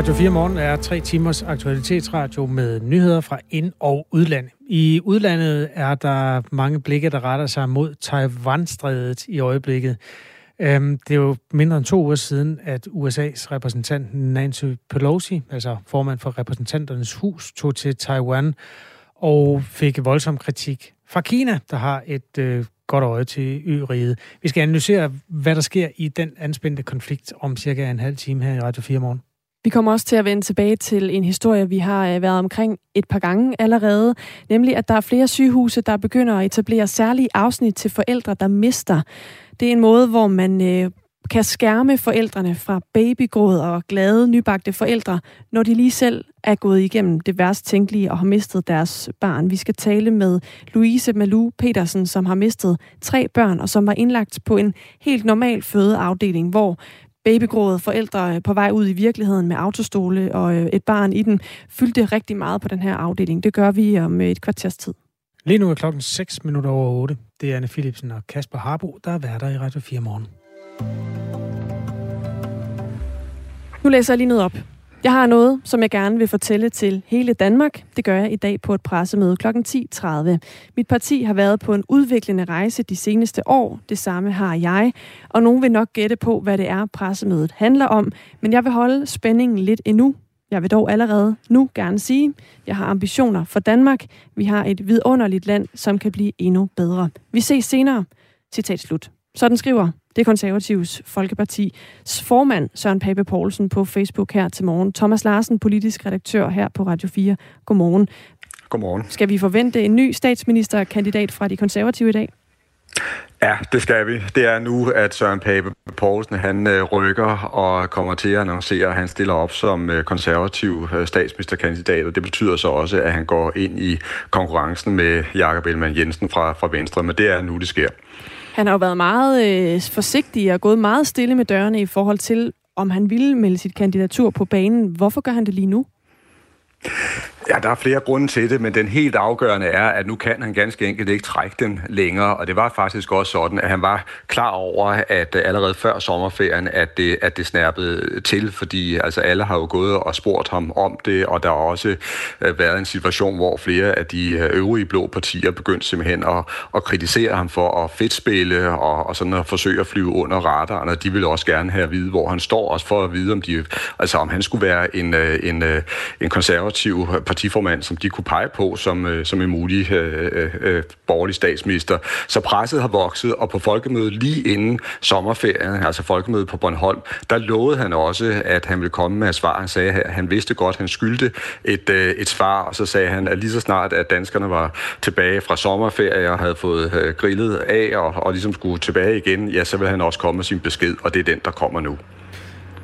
Radio 4 Morgen er tre timers aktualitetsradio med nyheder fra ind- og udland. I udlandet er der mange blikke, der retter sig mod Taiwan-strædet i øjeblikket. Øhm, det er jo mindre end to uger siden, at USA's repræsentant Nancy Pelosi, altså formand for repræsentanternes hus, tog til Taiwan og fik voldsom kritik fra Kina, der har et øh, godt øje til ø-riget. Vi skal analysere, hvad der sker i den anspændte konflikt om cirka en halv time her i Radio 4 morgen. Vi kommer også til at vende tilbage til en historie, vi har øh, været omkring et par gange allerede, nemlig at der er flere sygehuse, der begynder at etablere særlige afsnit til forældre, der mister. Det er en måde, hvor man øh, kan skærme forældrene fra babygråd og glade, nybagte forældre, når de lige selv er gået igennem det værst tænkelige og har mistet deres barn. Vi skal tale med Louise Malou Petersen, som har mistet tre børn og som var indlagt på en helt normal fødeafdeling, hvor babygråede forældre på vej ud i virkeligheden med autostole og øh, et barn i den, fyldte rigtig meget på den her afdeling. Det gør vi om et kvarters tid. Lige nu er klokken 6 minutter over 8. Det er Anne Philipsen og Kasper Harbo, der er værter i Radio 4 morgen. Nu læser jeg lige noget op. Jeg har noget, som jeg gerne vil fortælle til hele Danmark. Det gør jeg i dag på et pressemøde kl. 10.30. Mit parti har været på en udviklende rejse de seneste år. Det samme har jeg. Og nogen vil nok gætte på, hvad det er, pressemødet handler om. Men jeg vil holde spændingen lidt endnu. Jeg vil dog allerede nu gerne sige, at jeg har ambitioner for Danmark. Vi har et vidunderligt land, som kan blive endnu bedre. Vi ses senere. Citat slut. Sådan skriver det konservatives Folkepartis formand Søren Pape Poulsen på Facebook her til morgen. Thomas Larsen, politisk redaktør her på Radio 4. Godmorgen. Godmorgen. Skal vi forvente en ny statsministerkandidat fra de konservative i dag? Ja, det skal vi. Det er nu, at Søren Pape Poulsen han øh, rykker og kommer til at annoncere, at han stiller op som øh, konservativ øh, statsministerkandidat, og det betyder så også, at han går ind i konkurrencen med Jakob Ellemann Jensen fra, fra Venstre, men det er nu, det sker. Han har jo været meget øh, forsigtig og gået meget stille med dørene i forhold til, om han ville melde sit kandidatur på banen. Hvorfor gør han det lige nu? Ja, der er flere grunde til det, men den helt afgørende er, at nu kan han ganske enkelt ikke trække den længere, og det var faktisk også sådan, at han var klar over, at øh, allerede før sommerferien, at det, at det snærpede til, fordi altså alle har jo gået og spurgt ham om det, og der har også øh, været en situation, hvor flere af de øh, øvrige blå partier begyndte simpelthen at, at kritisere ham for at fedtspille og, og sådan at forsøge at flyve under radaren, og de ville også gerne have at vide, hvor han står, også for at vide, om, de, altså om han skulle være en, øh, en, en konservativ partiformand, som de kunne pege på som, øh, som en mulig øh, øh, øh, borgerlig statsminister. Så presset har vokset, og på folkemødet lige inden sommerferien, altså folkemødet på Bornholm, der lovede han også, at han ville komme med et svar. Han sagde, at han vidste godt, at han skyldte et, øh, et svar, og så sagde han, at lige så snart, at danskerne var tilbage fra sommerferie og havde fået øh, grillet af og, og ligesom skulle tilbage igen, ja, så vil han også komme med sin besked, og det er den, der kommer nu.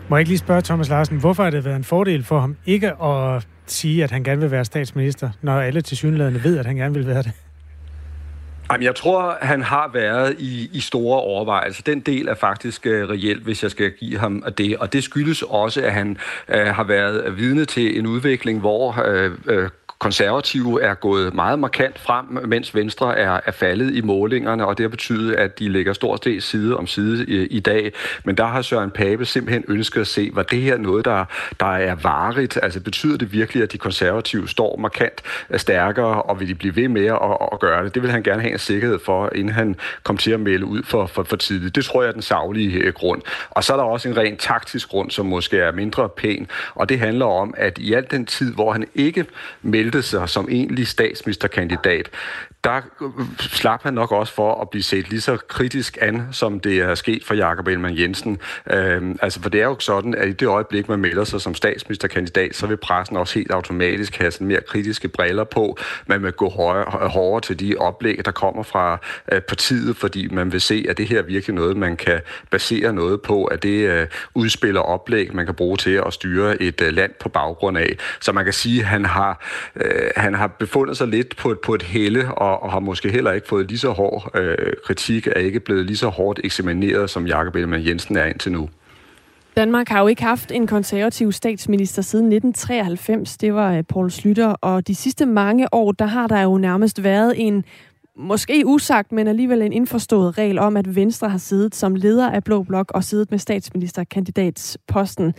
Må jeg ikke lige spørge Thomas Larsen, hvorfor har det været en fordel for ham ikke at sige, at han gerne vil være statsminister, når alle til synlædende ved, at han gerne vil være det? Jamen, jeg tror, han har været i, i store overvejelser. Den del er faktisk uh, reelt, hvis jeg skal give ham det. Og det skyldes også, at han uh, har været vidne til en udvikling, hvor uh, uh, konservative er gået meget markant frem, mens Venstre er, er faldet i målingerne, og det har betydet, at de ligger stort set side om side i, i dag. Men der har Søren Pape simpelthen ønsket at se, var det her noget, der, der er varigt? Altså betyder det virkelig, at de konservative står markant øh, stærkere, og vil de blive ved med at, at gøre det? Det vil han gerne have en sikkerhed for, inden han kom til at melde ud for, for, for tidligt. Det tror jeg er den savlige øh, grund. Og så er der også en rent taktisk grund, som måske er mindre pæn, og det handler om, at i al den tid, hvor han ikke meldte meldte sig som egentlig statsministerkandidat, der slap han nok også for at blive set lige så kritisk an, som det er sket for Jakob Ellemann Jensen. Øhm, altså, for det er jo sådan, at i det øjeblik, man melder sig som statsministerkandidat, så vil pressen også helt automatisk have sådan mere kritiske briller på. Man vil gå hårdere, hårdere til de oplæg, der kommer fra øh, partiet, fordi man vil se, at det her er virkelig noget, man kan basere noget på, at det øh, udspiller oplæg, man kan bruge til at styre et øh, land på baggrund af. Så man kan sige, at han har, øh, han har befundet sig lidt på, på et helle, og og, har måske heller ikke fået lige så hård øh, kritik, er ikke blevet lige så hårdt eksamineret, som Jakob Ellemann Jensen er indtil nu. Danmark har jo ikke haft en konservativ statsminister siden 1993. Det var Paul Poul Slytter, og de sidste mange år, der har der jo nærmest været en måske usagt, men alligevel en indforstået regel om, at Venstre har siddet som leder af Blå Blok og siddet med statsministerkandidatsposten.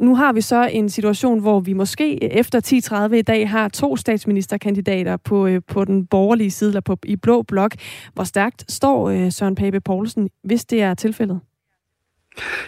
Nu har vi så en situation, hvor vi måske efter 10.30 i dag har to statsministerkandidater på, øh, på den borgerlige side, eller på, i blå blok. Hvor stærkt står øh, Søren Pape Poulsen, hvis det er tilfældet?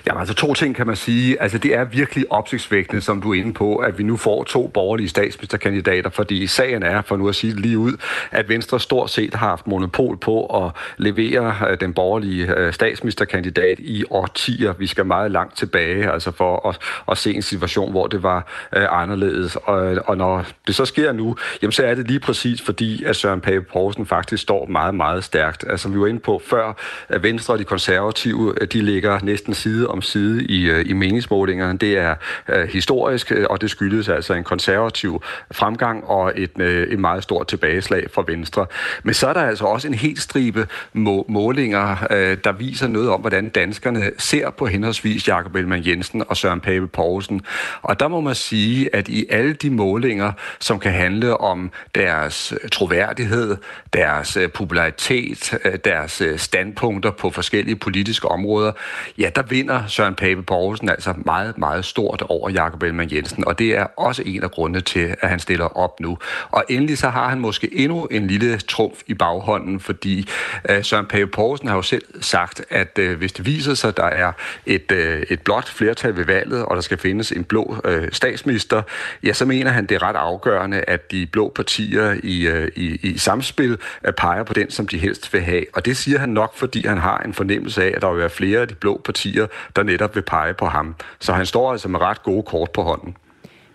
Ja, altså to ting kan man sige. Altså det er virkelig opsigtsvækkende, som du er inde på, at vi nu får to borgerlige statsministerkandidater, fordi sagen er, for nu at sige det lige ud, at Venstre stort set har haft monopol på at levere øh, den borgerlige øh, statsministerkandidat i årtier. Vi skal meget langt tilbage, altså for at, at se en situation, hvor det var øh, anderledes. Og, og når det så sker nu, jamen så er det lige præcis fordi, at Søren Pape Poulsen faktisk står meget, meget stærkt. Altså vi var inde på før, at Venstre og de konservative, øh, de ligger næsten side om side i, øh, i meningsmålingerne. Det er øh, historisk, øh, og det skyldes altså en konservativ fremgang og et, øh, et meget stort tilbageslag for Venstre. Men så er der altså også en helt stribe må, målinger, øh, der viser noget om, hvordan danskerne ser på henholdsvis Jakob Ellemann Jensen og Søren Pape Poulsen. Og der må man sige, at i alle de målinger, som kan handle om deres troværdighed, deres øh, popularitet, deres standpunkter på forskellige politiske områder, ja, der vinder Søren Pape Poulsen altså meget, meget stort over Jakob Ellemann Jensen, og det er også en af grundene til, at han stiller op nu. Og endelig så har han måske endnu en lille trumf i baghånden, fordi øh, Søren Pape Poulsen har jo selv sagt, at øh, hvis det viser sig, at der er et, øh, et blot flertal ved valget, og der skal findes en blå øh, statsminister, ja, så mener han, det er ret afgørende, at de blå partier i, øh, i, i samspil øh, peger på den, som de helst vil have. Og det siger han nok, fordi han har en fornemmelse af, at der vil være flere af de blå partier, der netop vil pege på ham. Så han står altså med ret gode kort på hånden.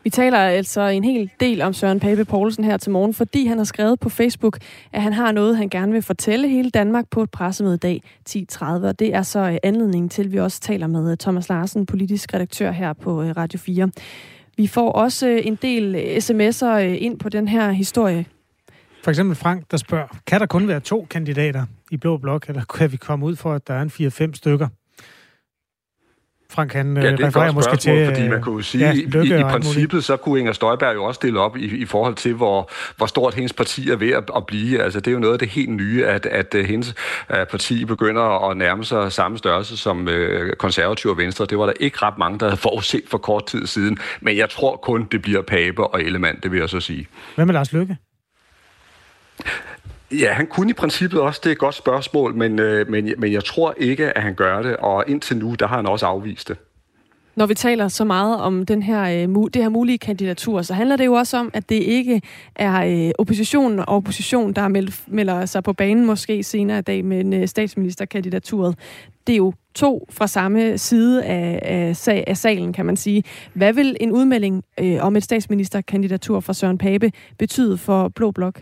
Vi taler altså en hel del om Søren Pape Poulsen her til morgen, fordi han har skrevet på Facebook, at han har noget, han gerne vil fortælle hele Danmark på et pressemøde i dag 10.30. Og det er så øh, anledningen til, at vi også taler med øh, Thomas Larsen, politisk redaktør her på øh, Radio 4. Vi får også en del sms'er ind på den her historie. For eksempel Frank, der spørger, kan der kun være to kandidater i Blå Blok, eller kan vi komme ud for, at der er en 4-5 stykker? Frank, han ja, det er refererer måske til... fordi man kunne sige, ja, i, i princippet, så kunne Inger Støjberg jo også stille op i, i forhold til, hvor, hvor stort hendes parti er ved at, at blive. Altså, det er jo noget af det helt nye, at, at uh, hendes parti begynder at nærme sig samme størrelse som uh, konservative og venstre. Det var der ikke ret mange, der havde forudset for kort tid siden. Men jeg tror kun, det bliver Pape og Ellemann, det vil jeg så sige. Hvad med Lars Lykke? Ja, han kunne i princippet også, det er et godt spørgsmål, men, øh, men, men jeg tror ikke, at han gør det, og indtil nu, der har han også afvist det. Når vi taler så meget om den her, øh, det her mulige kandidatur, så handler det jo også om, at det ikke er øh, oppositionen og opposition, der melder, sig på banen måske senere i dag med en statsministerkandidaturet. Det er jo to fra samme side af, af, af salen, kan man sige. Hvad vil en udmelding øh, om et statsministerkandidatur fra Søren Pape betyde for Blå Blok?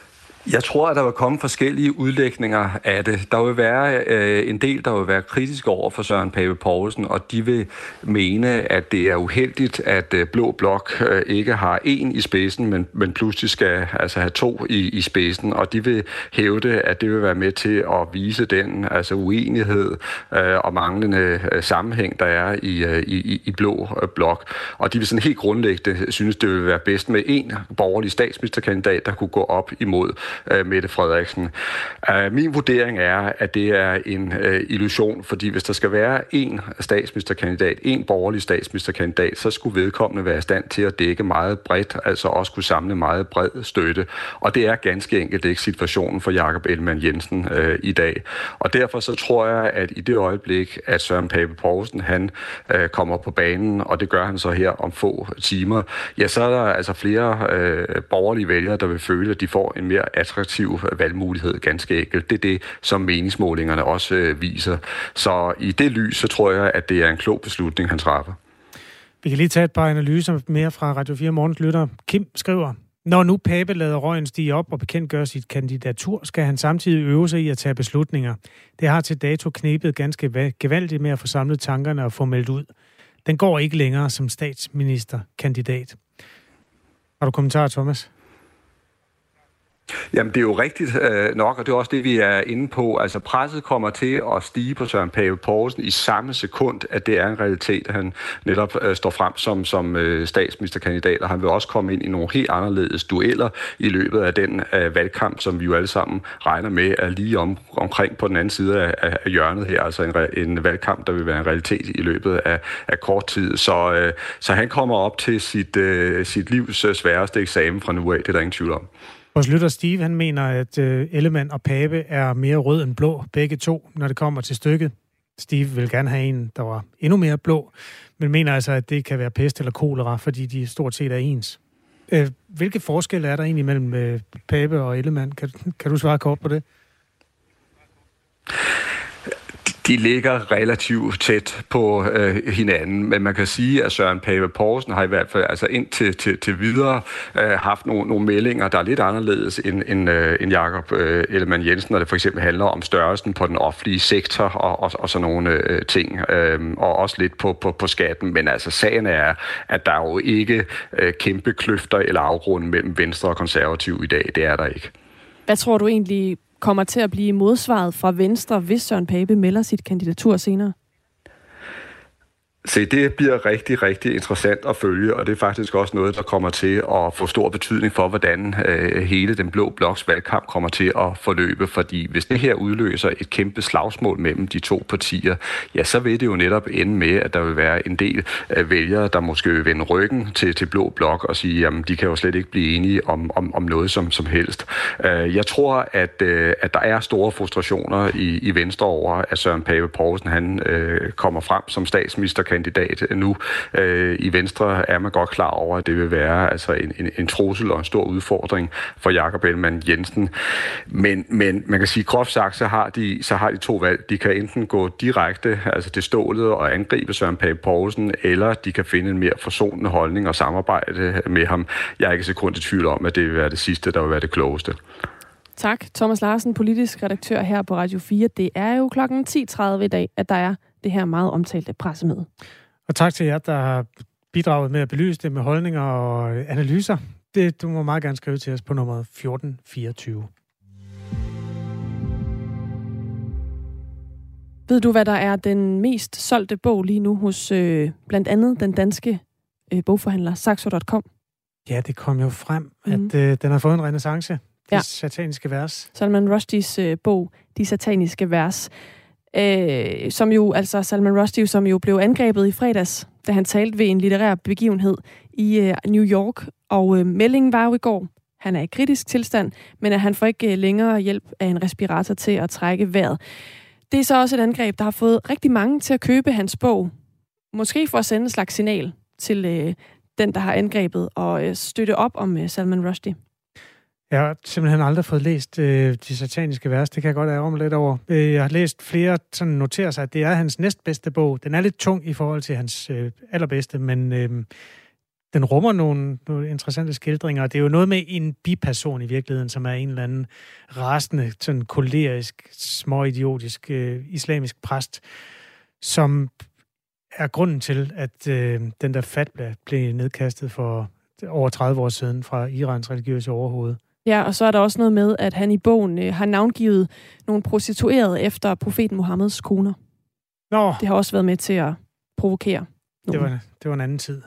Jeg tror, at der vil komme forskellige udlægninger af det. Der vil være øh, en del, der vil være kritiske over for Søren Pape Poulsen, og de vil mene, at det er uheldigt, at øh, Blå Blok øh, ikke har en i spidsen, men, men pludselig skal altså have to i, i spidsen, og de vil hævde, at det vil være med til at vise den altså uenighed øh, og manglende øh, sammenhæng, der er i, øh, i, i Blå øh, Blok. Og de vil sådan helt grundlæggende synes, det vil være bedst med en borgerlig statsministerkandidat, der kunne gå op imod øh, Mette Frederiksen. Øh, min vurdering er, at det er en øh, illusion, fordi hvis der skal være en statsministerkandidat, en borgerlig statsministerkandidat, så skulle vedkommende være i stand til at dække meget bredt, altså også kunne samle meget bred støtte. Og det er ganske enkelt ikke situationen for Jakob Ellemann Jensen øh, i dag. Og derfor så tror jeg, at i det øjeblik, at Søren Pape Poulsen han øh, kommer på banen, og det gør han så her om få timer, ja, så er der altså flere øh, borgerlige vælgere, der vil føle, at de får en mere attraktiv valgmulighed, ganske enkelt. Det er det, som meningsmålingerne også øh, viser. Så i det lys, så tror jeg, at det er en klog beslutning, han træffer. Vi kan lige tage et par analyser mere fra Radio 4 Morgens Lytter. Kim skriver, når nu Pape lader røgen stige op og bekendtgør sit kandidatur, skal han samtidig øve sig i at tage beslutninger. Det har til dato knebet ganske gevaldigt med at få samlet tankerne og få meldt ud. Den går ikke længere som statsministerkandidat. Har du kommentar, Thomas? Jamen, det er jo rigtigt øh, nok, og det er også det, vi er inde på. Altså, presset kommer til at stige på Søren Pape Poulsen i samme sekund, at det er en realitet, at han netop øh, står frem som, som øh, statsministerkandidat, og han vil også komme ind i nogle helt anderledes dueller i løbet af den øh, valgkamp, som vi jo alle sammen regner med er lige om, omkring på den anden side af, af hjørnet her, altså en, en valgkamp, der vil være en realitet i løbet af, af kort tid. Så, øh, så han kommer op til sit, øh, sit livs øh, sværeste eksamen fra nu af, det er der ingen tvivl om. Vores lytter Steve, han mener, at øh, Ellemann og Pape er mere rød end blå, begge to, når det kommer til stykket. Steve vil gerne have en, der var endnu mere blå, men mener altså, at det kan være pest eller kolera, fordi de stort set er ens. Øh, hvilke forskelle er der egentlig mellem øh, Pape og Ellemann? Kan, kan du svare kort på det? De ligger relativt tæt på øh, hinanden, men man kan sige, at Søren Pape Poulsen har i hvert fald altså indtil til, til videre øh, haft nogle, nogle meldinger, der er lidt anderledes end, end, øh, end Jakob øh, Ellemann Jensen, når det for eksempel handler om størrelsen på den offentlige sektor og, og, og sådan nogle øh, ting, øh, og også lidt på, på, på skatten, men altså sagen er, at der er jo ikke øh, kæmpe kløfter eller afgrund mellem Venstre og Konservativ i dag, det er der ikke. Hvad tror du egentlig kommer til at blive modsvaret fra Venstre, hvis Søren Pape melder sit kandidatur senere? Se, det bliver rigtig, rigtig interessant at følge, og det er faktisk også noget, der kommer til at få stor betydning for, hvordan øh, hele den blå bloks valgkamp kommer til at forløbe. Fordi hvis det her udløser et kæmpe slagsmål mellem de to partier, ja, så vil det jo netop ende med, at der vil være en del øh, vælgere, der måske vil vende ryggen til, til blå blok og sige, jamen, de kan jo slet ikke blive enige om, om, om noget som, som helst. Øh, jeg tror, at, øh, at der er store frustrationer i, i Venstre over, at Søren Pape Poulsen han øh, kommer frem som statsminister kandidat nu. Øh, I Venstre er man godt klar over, at det vil være altså en, en, en trussel og en stor udfordring for Jakob Ellemann Jensen. Men, men man kan sige, groft sagt, så har, de, så har de to valg. De kan enten gå direkte altså til stålet og angribe Søren Pape Poulsen, eller de kan finde en mere forsonende holdning og samarbejde med ham. Jeg er ikke grund i tvivl om, at det vil være det sidste, der vil være det klogeste. Tak, Thomas Larsen, politisk redaktør her på Radio 4. Det er jo klokken 10.30 i dag, at der er det her meget omtalte pressemøde. Og tak til jer, der har bidraget med at belyse det med holdninger og analyser. Det, du må meget gerne skrive til os på nummer 1424. Ved du, hvad der er den mest solgte bog lige nu hos øh, blandt andet den danske øh, bogforhandler Saxo.com? Ja, det kom jo frem, mm. at mhm. øh, den har fået en renaissance. De ja. sataniske vers. Salman Rushdies øh, bog, De sataniske vers øh, som jo, altså Salman Rushdie, som jo blev angrebet i fredags, da han talte ved en litterær begivenhed i øh, New York. Og øh, meldingen var jo i går, han er i kritisk tilstand, men at han får ikke øh, længere hjælp af en respirator til at trække vejret. Det er så også et angreb, der har fået rigtig mange til at købe hans bog. Måske for at sende en slags signal til øh, den, der har angrebet, og øh, støtte op om øh, Salman Rushdie. Jeg har simpelthen aldrig fået læst øh, de sataniske vers. Det kan jeg godt ære om lidt over. Øh, jeg har læst flere, som noterer sig, at det er hans næstbedste bog. Den er lidt tung i forhold til hans øh, allerbedste, men øh, den rummer nogle, nogle interessante skildringer. Det er jo noget med en biperson i virkeligheden, som er en eller anden rasende, sådan kolerisk, småidiotisk øh, islamisk præst, som er grunden til, at øh, den der fatwa blev nedkastet for over 30 år siden fra Irans religiøse overhoved. Ja, og så er der også noget med, at han i bogen øh, har navngivet nogle prostituerede efter profeten Mohammeds koner. Nå. Det har også været med til at provokere nogen. Det var, det var en anden tid.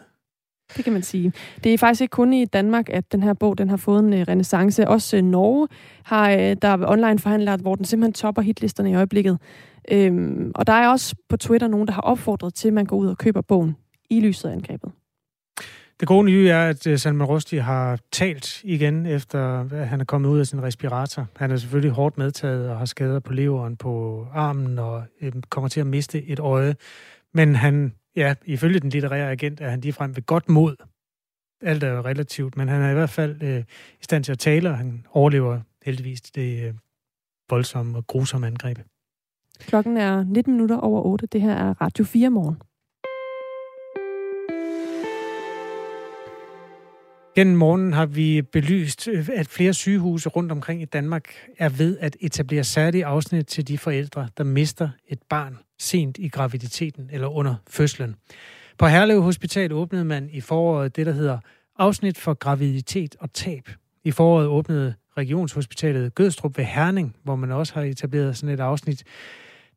Det kan man sige. Det er faktisk ikke kun i Danmark, at den her bog den har fået en uh, renaissance. Også uh, Norge har uh, der online forhandlet, hvor den simpelthen topper hitlisterne i øjeblikket. Øhm, og der er også på Twitter nogen, der har opfordret til, at man går ud og køber bogen i lyset af angrebet. Det gode nye er, at øh, Salman Rushdie har talt igen, efter at han er kommet ud af sin respirator. Han er selvfølgelig hårdt medtaget og har skader på leveren, på armen og øhm, kommer til at miste et øje. Men han, ja, ifølge den litterære agent, er han ligefrem ved godt mod. Alt er jo relativt, men han er i hvert fald øh, i stand til at tale, og han overlever heldigvis det øh, voldsomme og grusomme angreb. Klokken er 19 minutter over 8. Det her er Radio 4 morgen. Gennem morgen har vi belyst, øh, at flere sygehuse rundt omkring i Danmark er ved at etablere særlige afsnit til de forældre, der mister et barn sent i graviditeten eller under fødslen. På Herlev Hospital åbnede man i foråret det, der hedder afsnit for graviditet og tab. I foråret åbnede Regionshospitalet Gødstrup ved Herning, hvor man også har etableret sådan et afsnit,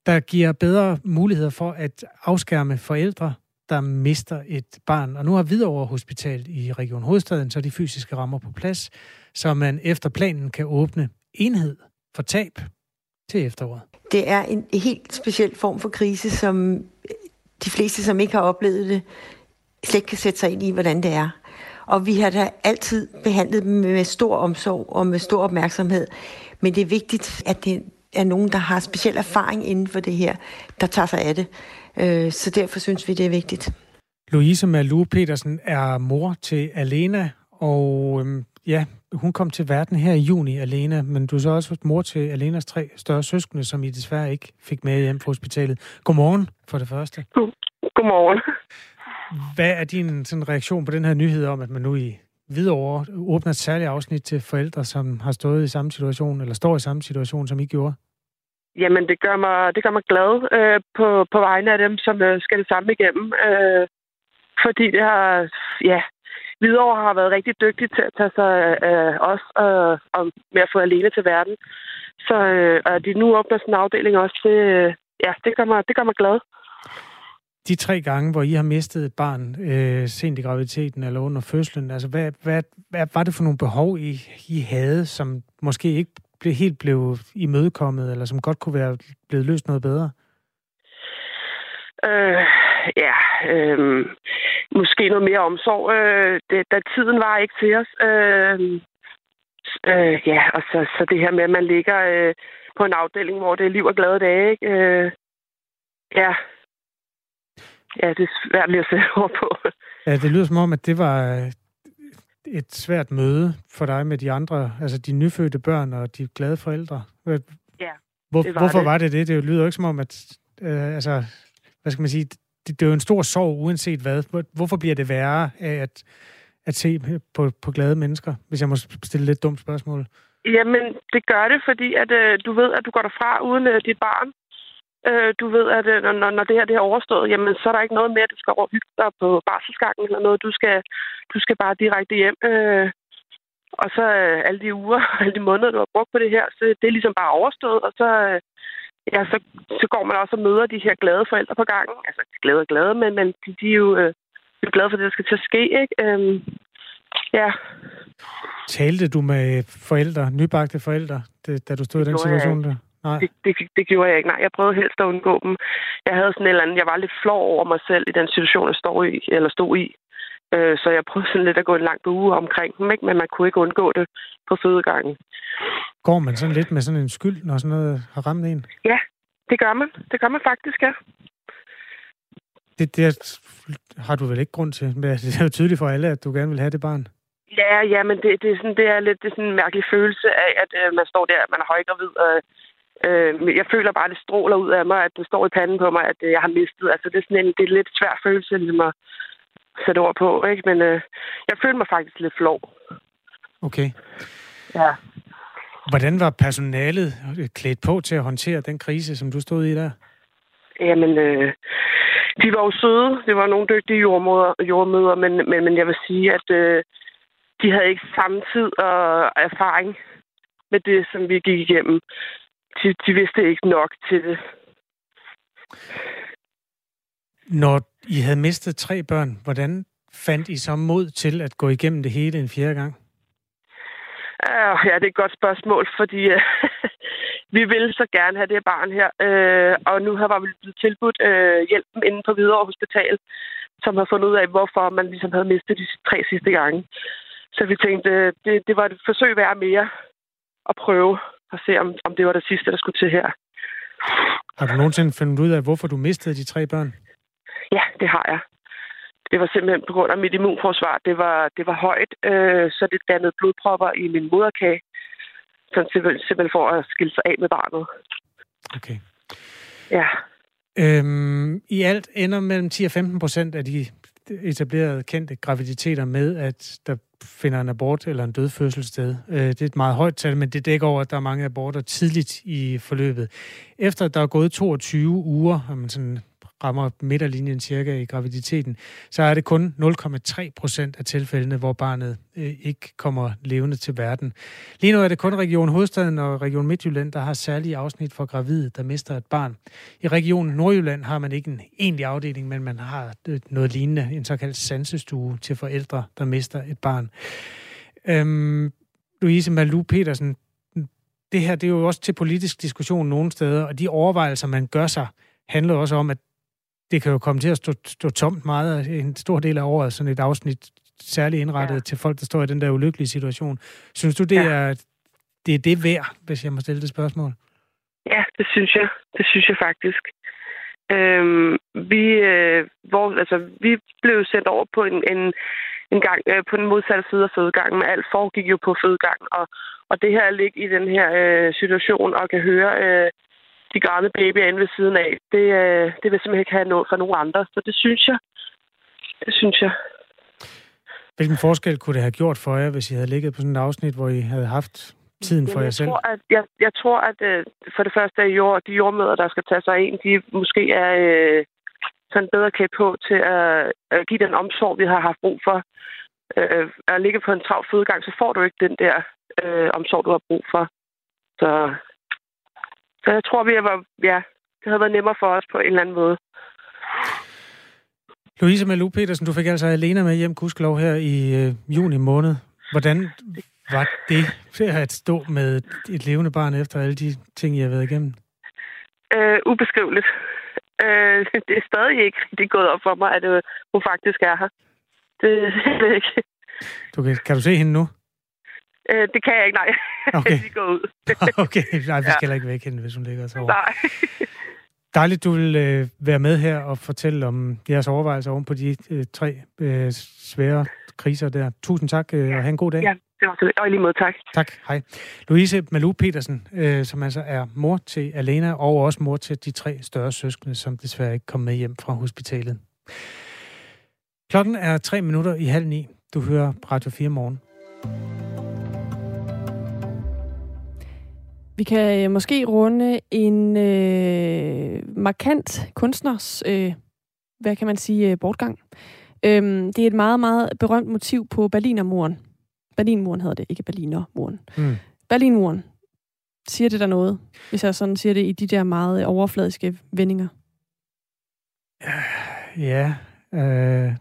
der giver bedre muligheder for at afskærme forældre, der mister et barn. Og nu har Hvidovre Hospital i Region Hovedstaden så de fysiske rammer på plads, så man efter planen kan åbne enhed for tab til efteråret. Det er en helt speciel form for krise, som de fleste, som ikke har oplevet det, slet ikke kan sætte sig ind i, hvordan det er. Og vi har da altid behandlet dem med stor omsorg og med stor opmærksomhed. Men det er vigtigt, at det er nogen, der har speciel erfaring inden for det her, der tager sig af det. Øh, så derfor synes vi, det er vigtigt. Louise Malou Petersen er mor til Alena, og øhm, ja, hun kom til verden her i juni alene, men du er så også mor til Alenas tre større søskende, som I desværre ikke fik med hjem fra hospitalet. Godmorgen for det første. Godmorgen. Hvad er din sådan, reaktion på den her nyhed om, at man nu i Hvidovre åbner et særligt afsnit til forældre, som har stået i samme situation, eller står i samme situation, som I gjorde? Jamen, det gør mig, det gør mig glad øh, på, på vegne af dem, som øh, skal det samme igennem. Øh, fordi det har, ja, Hvidovre har været rigtig dygtig til at tage sig øh, af os og, og med at få alene til verden. Så øh, at de nu åbner sådan en afdeling også, det, øh, ja, det gør, mig, det gør mig glad. De tre gange, hvor I har mistet et barn øh, sent i graviditeten eller under fødslen, altså hvad, hvad, hvad var det for nogle behov, I, I havde, som måske ikke blev, helt blev imødekommet, eller som godt kunne være blevet løst noget bedre? Øh, ja, øh, måske noget mere omsorg. Øh, det, da tiden var ikke til os. Øh, øh, ja, og så, så det her med, at man ligger øh, på en afdeling, hvor det er liv og glade dage. Ikke? Øh, ja ja, det er svært lige at sætte ord på. Ja, det lyder som om, at det var et svært møde for dig med de andre, altså de nyfødte børn og de glade forældre. Ja, Hvor, det var hvorfor det. var det det? Det lyder ikke som om, at øh, altså, hvad skal man sige, det, det er jo en stor sorg, uanset hvad. Hvorfor bliver det værre af at, at se på, på glade mennesker, hvis jeg må stille lidt dumt spørgsmål? Jamen, det gør det, fordi at, øh, du ved, at du går derfra uden øh, dit barn. Øh, du ved, at øh, når, når det her det er overstået, jamen, så er der ikke noget mere, at du skal over hygge dig på barselsgangen eller noget. Du skal, du skal bare direkte hjem. Øh, og så øh, alle de uger, alle de måneder, du har brugt på det her, så det er ligesom bare overstået, og så, øh, ja, så, så går man også og møder de her glade forældre på gangen. Altså, glade og glade, men, men de, de er jo øh, er glade for det, der skal til at ske, ikke? Øhm, ja. Talte du med forældre, nybagte forældre, da du stod i den situation der? Nej. Det, det, det gjorde jeg ikke. Nej, jeg prøvede helst at undgå dem. Jeg havde sådan en eller anden, jeg var lidt flov over mig selv i den situation, jeg stod i. Eller stod i. Øh, så jeg prøvede sådan lidt at gå en lang uge omkring dem, ikke? men man kunne ikke undgå det på fødegangen. Går man sådan lidt med sådan en skyld, når sådan noget har ramt en? Ja, det gør man. Det gør man faktisk, ja. Det, det har du vel ikke grund til? Men det er jo tydeligt for alle, at du gerne vil have det barn. Ja, ja, men det, det, er, sådan, det er lidt det er sådan en mærkelig følelse af, at øh, man står der, man er højgravid, og øh, jeg føler bare, at det stråler ud af mig, at det står i panden på mig, at øh, jeg har mistet. Altså, det er sådan en det er lidt svær følelse, ligesom at sætte ord på, ikke? Men øh, jeg følte mig faktisk lidt flov. Okay. Ja. Hvordan var personalet klædt på til at håndtere den krise, som du stod i der? Jamen, øh, de var jo søde. Det var nogle dygtige jordmøder, jordmøder men, men, men jeg vil sige, at øh, de havde ikke samme tid og erfaring med det, som vi gik igennem. De, de vidste ikke nok til det. Når I havde mistet tre børn, hvordan fandt I så mod til at gå igennem det hele en fjerde gang? Uh, ja, det er et godt spørgsmål, fordi uh, vi ville så gerne have det barn her, uh, og nu har vi blevet tilbudt uh, hjælpen inde på Hvidovre Hospital, som har fundet ud af, hvorfor man ligesom havde mistet de tre sidste gange. Så vi tænkte, det, det var et forsøg værd mere at prøve at se, om, om det var det sidste, der skulle til her. Har du nogensinde fundet ud af, hvorfor du mistede de tre børn? Ja, det har jeg. Det var simpelthen på grund af mit immunforsvar. Det var, det var højt, øh, så det dannede blodpropper i min moderkage. Så simpelthen, simpelthen for at skille sig af med barnet. Okay. Ja. Øhm, I alt ender mellem 10 og 15 procent af de etablerede kendte graviditeter med, at der finder en abort eller en dødfødsel sted. Øh, det er et meget højt tal, men det dækker over, at der er mange aborter tidligt i forløbet. Efter der er gået 22 uger, har man sådan rammer midterlinjen cirka i graviditeten, så er det kun 0,3 procent af tilfældene, hvor barnet øh, ikke kommer levende til verden. Lige nu er det kun Region Hovedstaden og Region Midtjylland, der har særlige afsnit for gravide, der mister et barn. I Region Nordjylland har man ikke en egentlig afdeling, men man har øh, noget lignende, en såkaldt sansestue til forældre, der mister et barn. Øhm, Louise Malou Petersen, det her det er jo også til politisk diskussion nogle steder, og de overvejelser, man gør sig, handler også om, at det kan jo komme til at stå, stå tomt meget en stor del af året, sådan et afsnit særligt indrettet ja. til folk, der står i den der ulykkelige situation. Synes du, det, ja. er, det er det værd, hvis jeg må stille det spørgsmål? Ja, det synes jeg. Det synes jeg faktisk. Øhm, vi, øh, hvor, altså, vi blev sendt over på en, en, en gang øh, på den modsatte side af fødegangen, men alt foregik jo på fødegangen, og, og det her at ligge i den her øh, situation og kan høre øh, de grædende babyer inde ved siden af, det, øh, det vil simpelthen ikke have noget for nogen andre. Så det synes jeg. Det synes jeg. Hvilken forskel kunne det have gjort for jer, hvis I havde ligget på sådan et afsnit, hvor I havde haft tiden for jer selv? Tror, at, jeg, jeg tror, at øh, for det første er jord, de jordmøder, der skal tage sig ind, de måske er øh, sådan bedre klædt på til at, at give den omsorg, vi har haft brug for. Øh, at ligge på en travl fødegang, så får du ikke den der øh, omsorg, du har brug for. Så, så jeg tror, vi var, ja, det havde været nemmere for os på en eller anden måde. Louise Malou Petersen, du fik altså alene med hjem, kuskelov, her i øh, juni måned. Hvordan var det at stå med et levende barn efter alle de ting, I har været igennem? Øh, ubeskriveligt. Øh, det er stadig ikke rigtig gået op for mig, at øh, hun faktisk er her. Det er ikke. Du kan, kan du se hende nu? Øh, det kan jeg ikke, nej. Okay. Vi går ud. okay, nej, vi skal ja. ikke væk hende, hvis hun ligger så over. Nej. Dejligt, du vil øh, være med her og fortælle om jeres overvejelser oven på de øh, tre øh, svære kriser der. Tusind tak, øh, og have en god dag. Ja, det var så Og lige måde, tak. Tak, hej. Louise Malou Petersen, øh, som altså er mor til Alena, og også mor til de tre større søskende, som desværre ikke kom med hjem fra hospitalet. Klokken er tre minutter i halv ni. Du hører Radio 4 morgen. Vi kan øh, måske runde en øh, markant kunstners, øh, hvad kan man sige, øh, bortgang. Øhm, det er et meget, meget berømt motiv på Berlinermuren. Berlinmuren hedder det, ikke Berlinermuren. Mm. Berlinmuren. Siger det der noget, hvis jeg sådan siger det i de der meget overfladiske vendinger? Ja. Øh.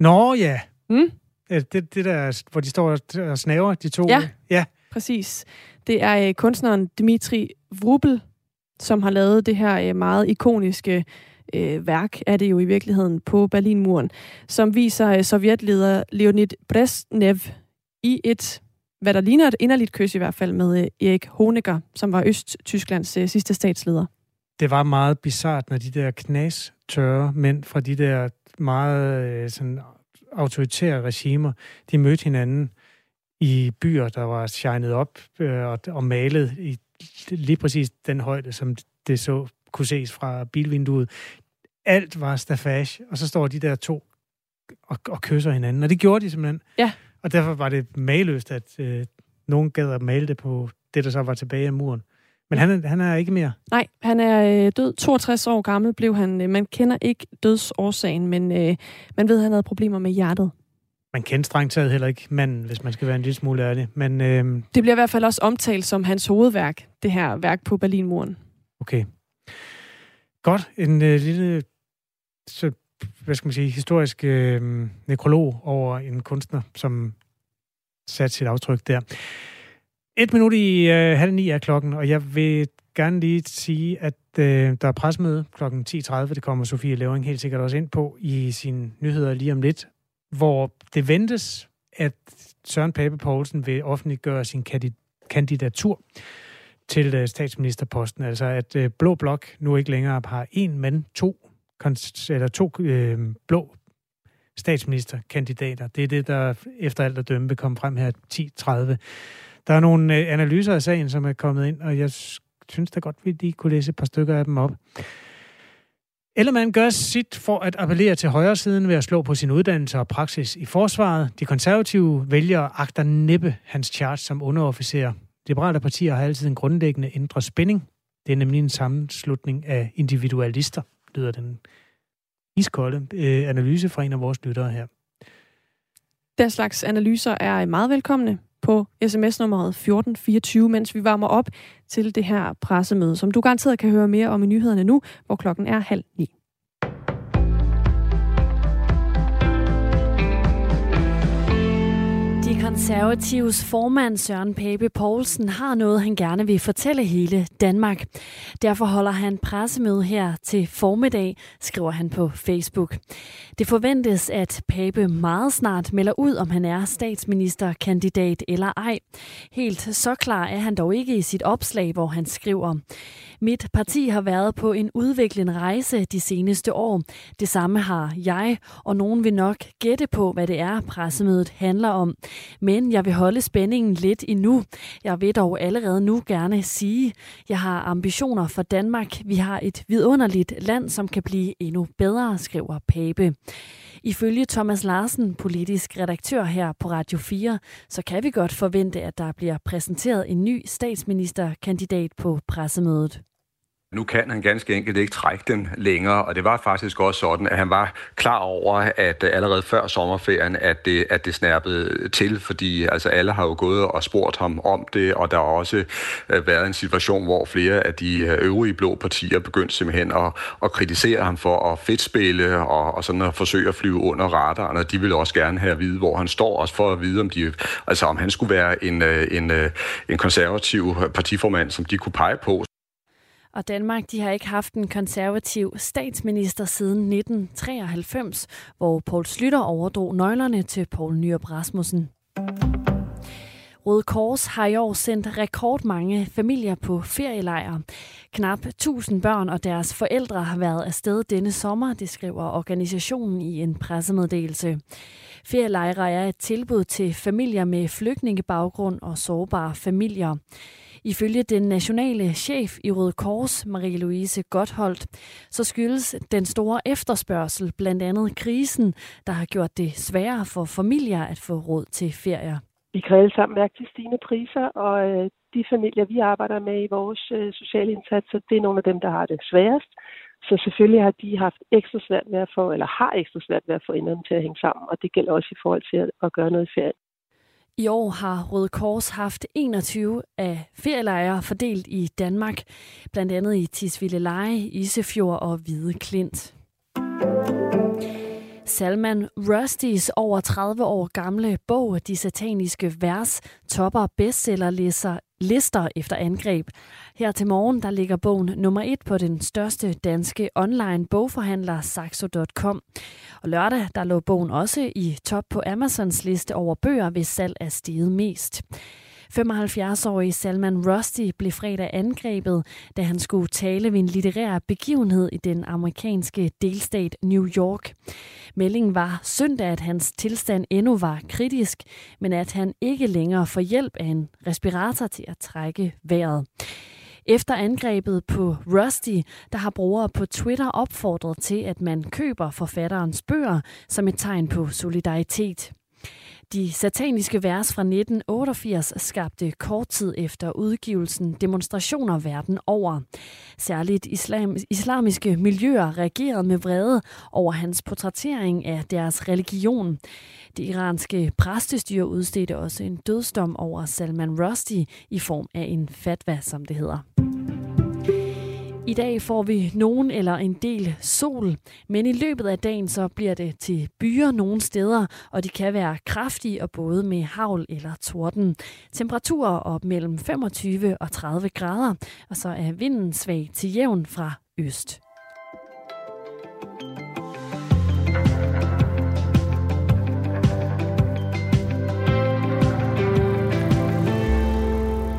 Nå ja. Mm? Det, det der, hvor de står og snaver, de to. Ja. ja. Præcis. Det er øh, kunstneren Dmitri Vrubel, som har lavet det her øh, meget ikoniske øh, værk, er det jo i virkeligheden, på Berlinmuren, som viser øh, sovjetleder Leonid Brezhnev i et, hvad der ligner et inderligt kys i hvert fald, med øh, Erik Honecker, som var Øst-Tysklands øh, sidste statsleder. Det var meget bizart, når de der knas tørre mænd fra de der meget øh, sådan autoritære regimer, de mødte hinanden i byer, der var shined op øh, og, og malet i lige præcis den højde, som det så kunne ses fra bilvinduet. Alt var stafage, og så står de der to og, og kysser hinanden. Og det gjorde de simpelthen. Ja. Og derfor var det maløst, at øh, nogen gad at male det på det, der så var tilbage af muren. Men han, han er ikke mere? Nej, han er øh, død. 62 år gammel blev han. Øh, man kender ikke dødsårsagen, men øh, man ved, at han havde problemer med hjertet. Man kender strengt taget heller ikke manden, hvis man skal være en lille smule ærlig. Men, øh... Det bliver i hvert fald også omtalt som hans hovedværk, det her værk på Berlinmuren. Okay. Godt. En øh, lille, så, hvad skal man sige, historisk øh, nekrolog over en kunstner, som satte sit aftryk der. Et minut i øh, halv ni er klokken, og jeg vil gerne lige sige, at øh, der er presmøde klokken 10.30. Det kommer Sofie Levering helt sikkert også ind på i sine nyheder lige om lidt, hvor det ventes, at Søren Pape Poulsen vil offentliggøre sin kandidatur til øh, statsministerposten. Altså at øh, Blå Blok nu ikke længere har en, men to, eller to øh, blå statsministerkandidater. Det er det, der efter alt at dømme vil komme frem her 10.30. Der er nogle øh, analyser af sagen, som er kommet ind, og jeg synes da godt, vi lige kunne læse et par stykker af dem op. Ellermann gør sit for at appellere til højre siden ved at slå på sin uddannelse og praksis i forsvaret. De konservative vælgere agter næppe hans charge som underofficer. Liberale partier har altid en grundlæggende indre spænding. Det er nemlig en sammenslutning af individualister, lyder den iskolde øh, analyse fra en af vores lyttere her. Den slags analyser er meget velkomne på sms-nummeret 1424, mens vi varmer op til det her pressemøde, som du garanteret kan høre mere om i nyhederne nu, hvor klokken er halv ni. Konservatives formand Søren Pape Poulsen har noget, han gerne vil fortælle hele Danmark. Derfor holder han pressemøde her til formiddag, skriver han på Facebook. Det forventes, at Pape meget snart melder ud, om han er statsministerkandidat eller ej. Helt så klar er han dog ikke i sit opslag, hvor han skriver, Mit parti har været på en udviklende rejse de seneste år. Det samme har jeg, og nogen vil nok gætte på, hvad det er, pressemødet handler om. Men jeg vil holde spændingen lidt endnu. Jeg vil dog allerede nu gerne sige, jeg har ambitioner for Danmark. Vi har et vidunderligt land, som kan blive endnu bedre, skriver Pape. Ifølge Thomas Larsen, politisk redaktør her på Radio 4, så kan vi godt forvente, at der bliver præsenteret en ny statsministerkandidat på pressemødet. Nu kan han ganske enkelt ikke trække den længere, og det var faktisk også sådan, at han var klar over, at øh, allerede før sommerferien, at det, at det snærpede til, fordi altså alle har jo gået og spurgt ham om det, og der har også øh, været en situation, hvor flere af de øh, øvrige blå partier begyndte simpelthen at, at kritisere ham for at fedtspille og, og sådan at forsøge at flyve under radaren, og de ville også gerne have at vide, hvor han står, også for at vide, om, de, altså om han skulle være en, en, en konservativ partiformand, som de kunne pege på. Og Danmark de har ikke haft en konservativ statsminister siden 1993, hvor Poul Slytter overdrog nøglerne til Poul Nyrup Rasmussen. Røde Kors har i år sendt rekordmange familier på ferielejre. Knap 1000 børn og deres forældre har været afsted denne sommer, det skriver organisationen i en pressemeddelelse. Ferielejre er et tilbud til familier med flygtningebaggrund og sårbare familier. Ifølge den nationale chef i Røde Kors, Marie-Louise Gottholdt, så skyldes den store efterspørgsel blandt andet krisen, der har gjort det sværere for familier at få råd til ferier. Vi kan alle sammen mærke til stigende priser, og øh, de familier, vi arbejder med i vores øh, sociale indsatser, det er nogle af dem, der har det sværest. Så selvfølgelig har de haft ekstra svært ved at få, eller har ekstra svært ved at få enderne til at hænge sammen, og det gælder også i forhold til at gøre noget i ferien. I år har Røde Kors haft 21 af ferielejre fordelt i Danmark, blandt andet i Tisvilde Leje, Isefjord og Hvide Klint. Salman Rushdies over 30 år gamle bog, De sataniske vers, topper bestsellerlister lister efter angreb. Her til morgen der ligger bogen nummer et på den største danske online bogforhandler Saxo.com. Og lørdag der lå bogen også i top på Amazons liste over bøger, hvis salg er steget mest. 75-årige Salman Rushdie blev fredag angrebet, da han skulle tale ved en litterær begivenhed i den amerikanske delstat New York. Meldingen var søndag, at hans tilstand endnu var kritisk, men at han ikke længere får hjælp af en respirator til at trække vejret. Efter angrebet på Rusty, der har brugere på Twitter opfordret til, at man køber forfatterens bøger som et tegn på solidaritet. De sataniske vers fra 1988 skabte kort tid efter udgivelsen demonstrationer verden over. Særligt islam, islamiske miljøer reagerede med vrede over hans portrættering af deres religion. Det iranske præstestyre udstedte også en dødsdom over Salman Rushdie i form af en fatwa, som det hedder. I dag får vi nogen eller en del sol, men i løbet af dagen så bliver det til byer nogle steder, og de kan være kraftige og både med havl eller torden. Temperaturer op mellem 25 og 30 grader, og så er vinden svag til jævn fra øst.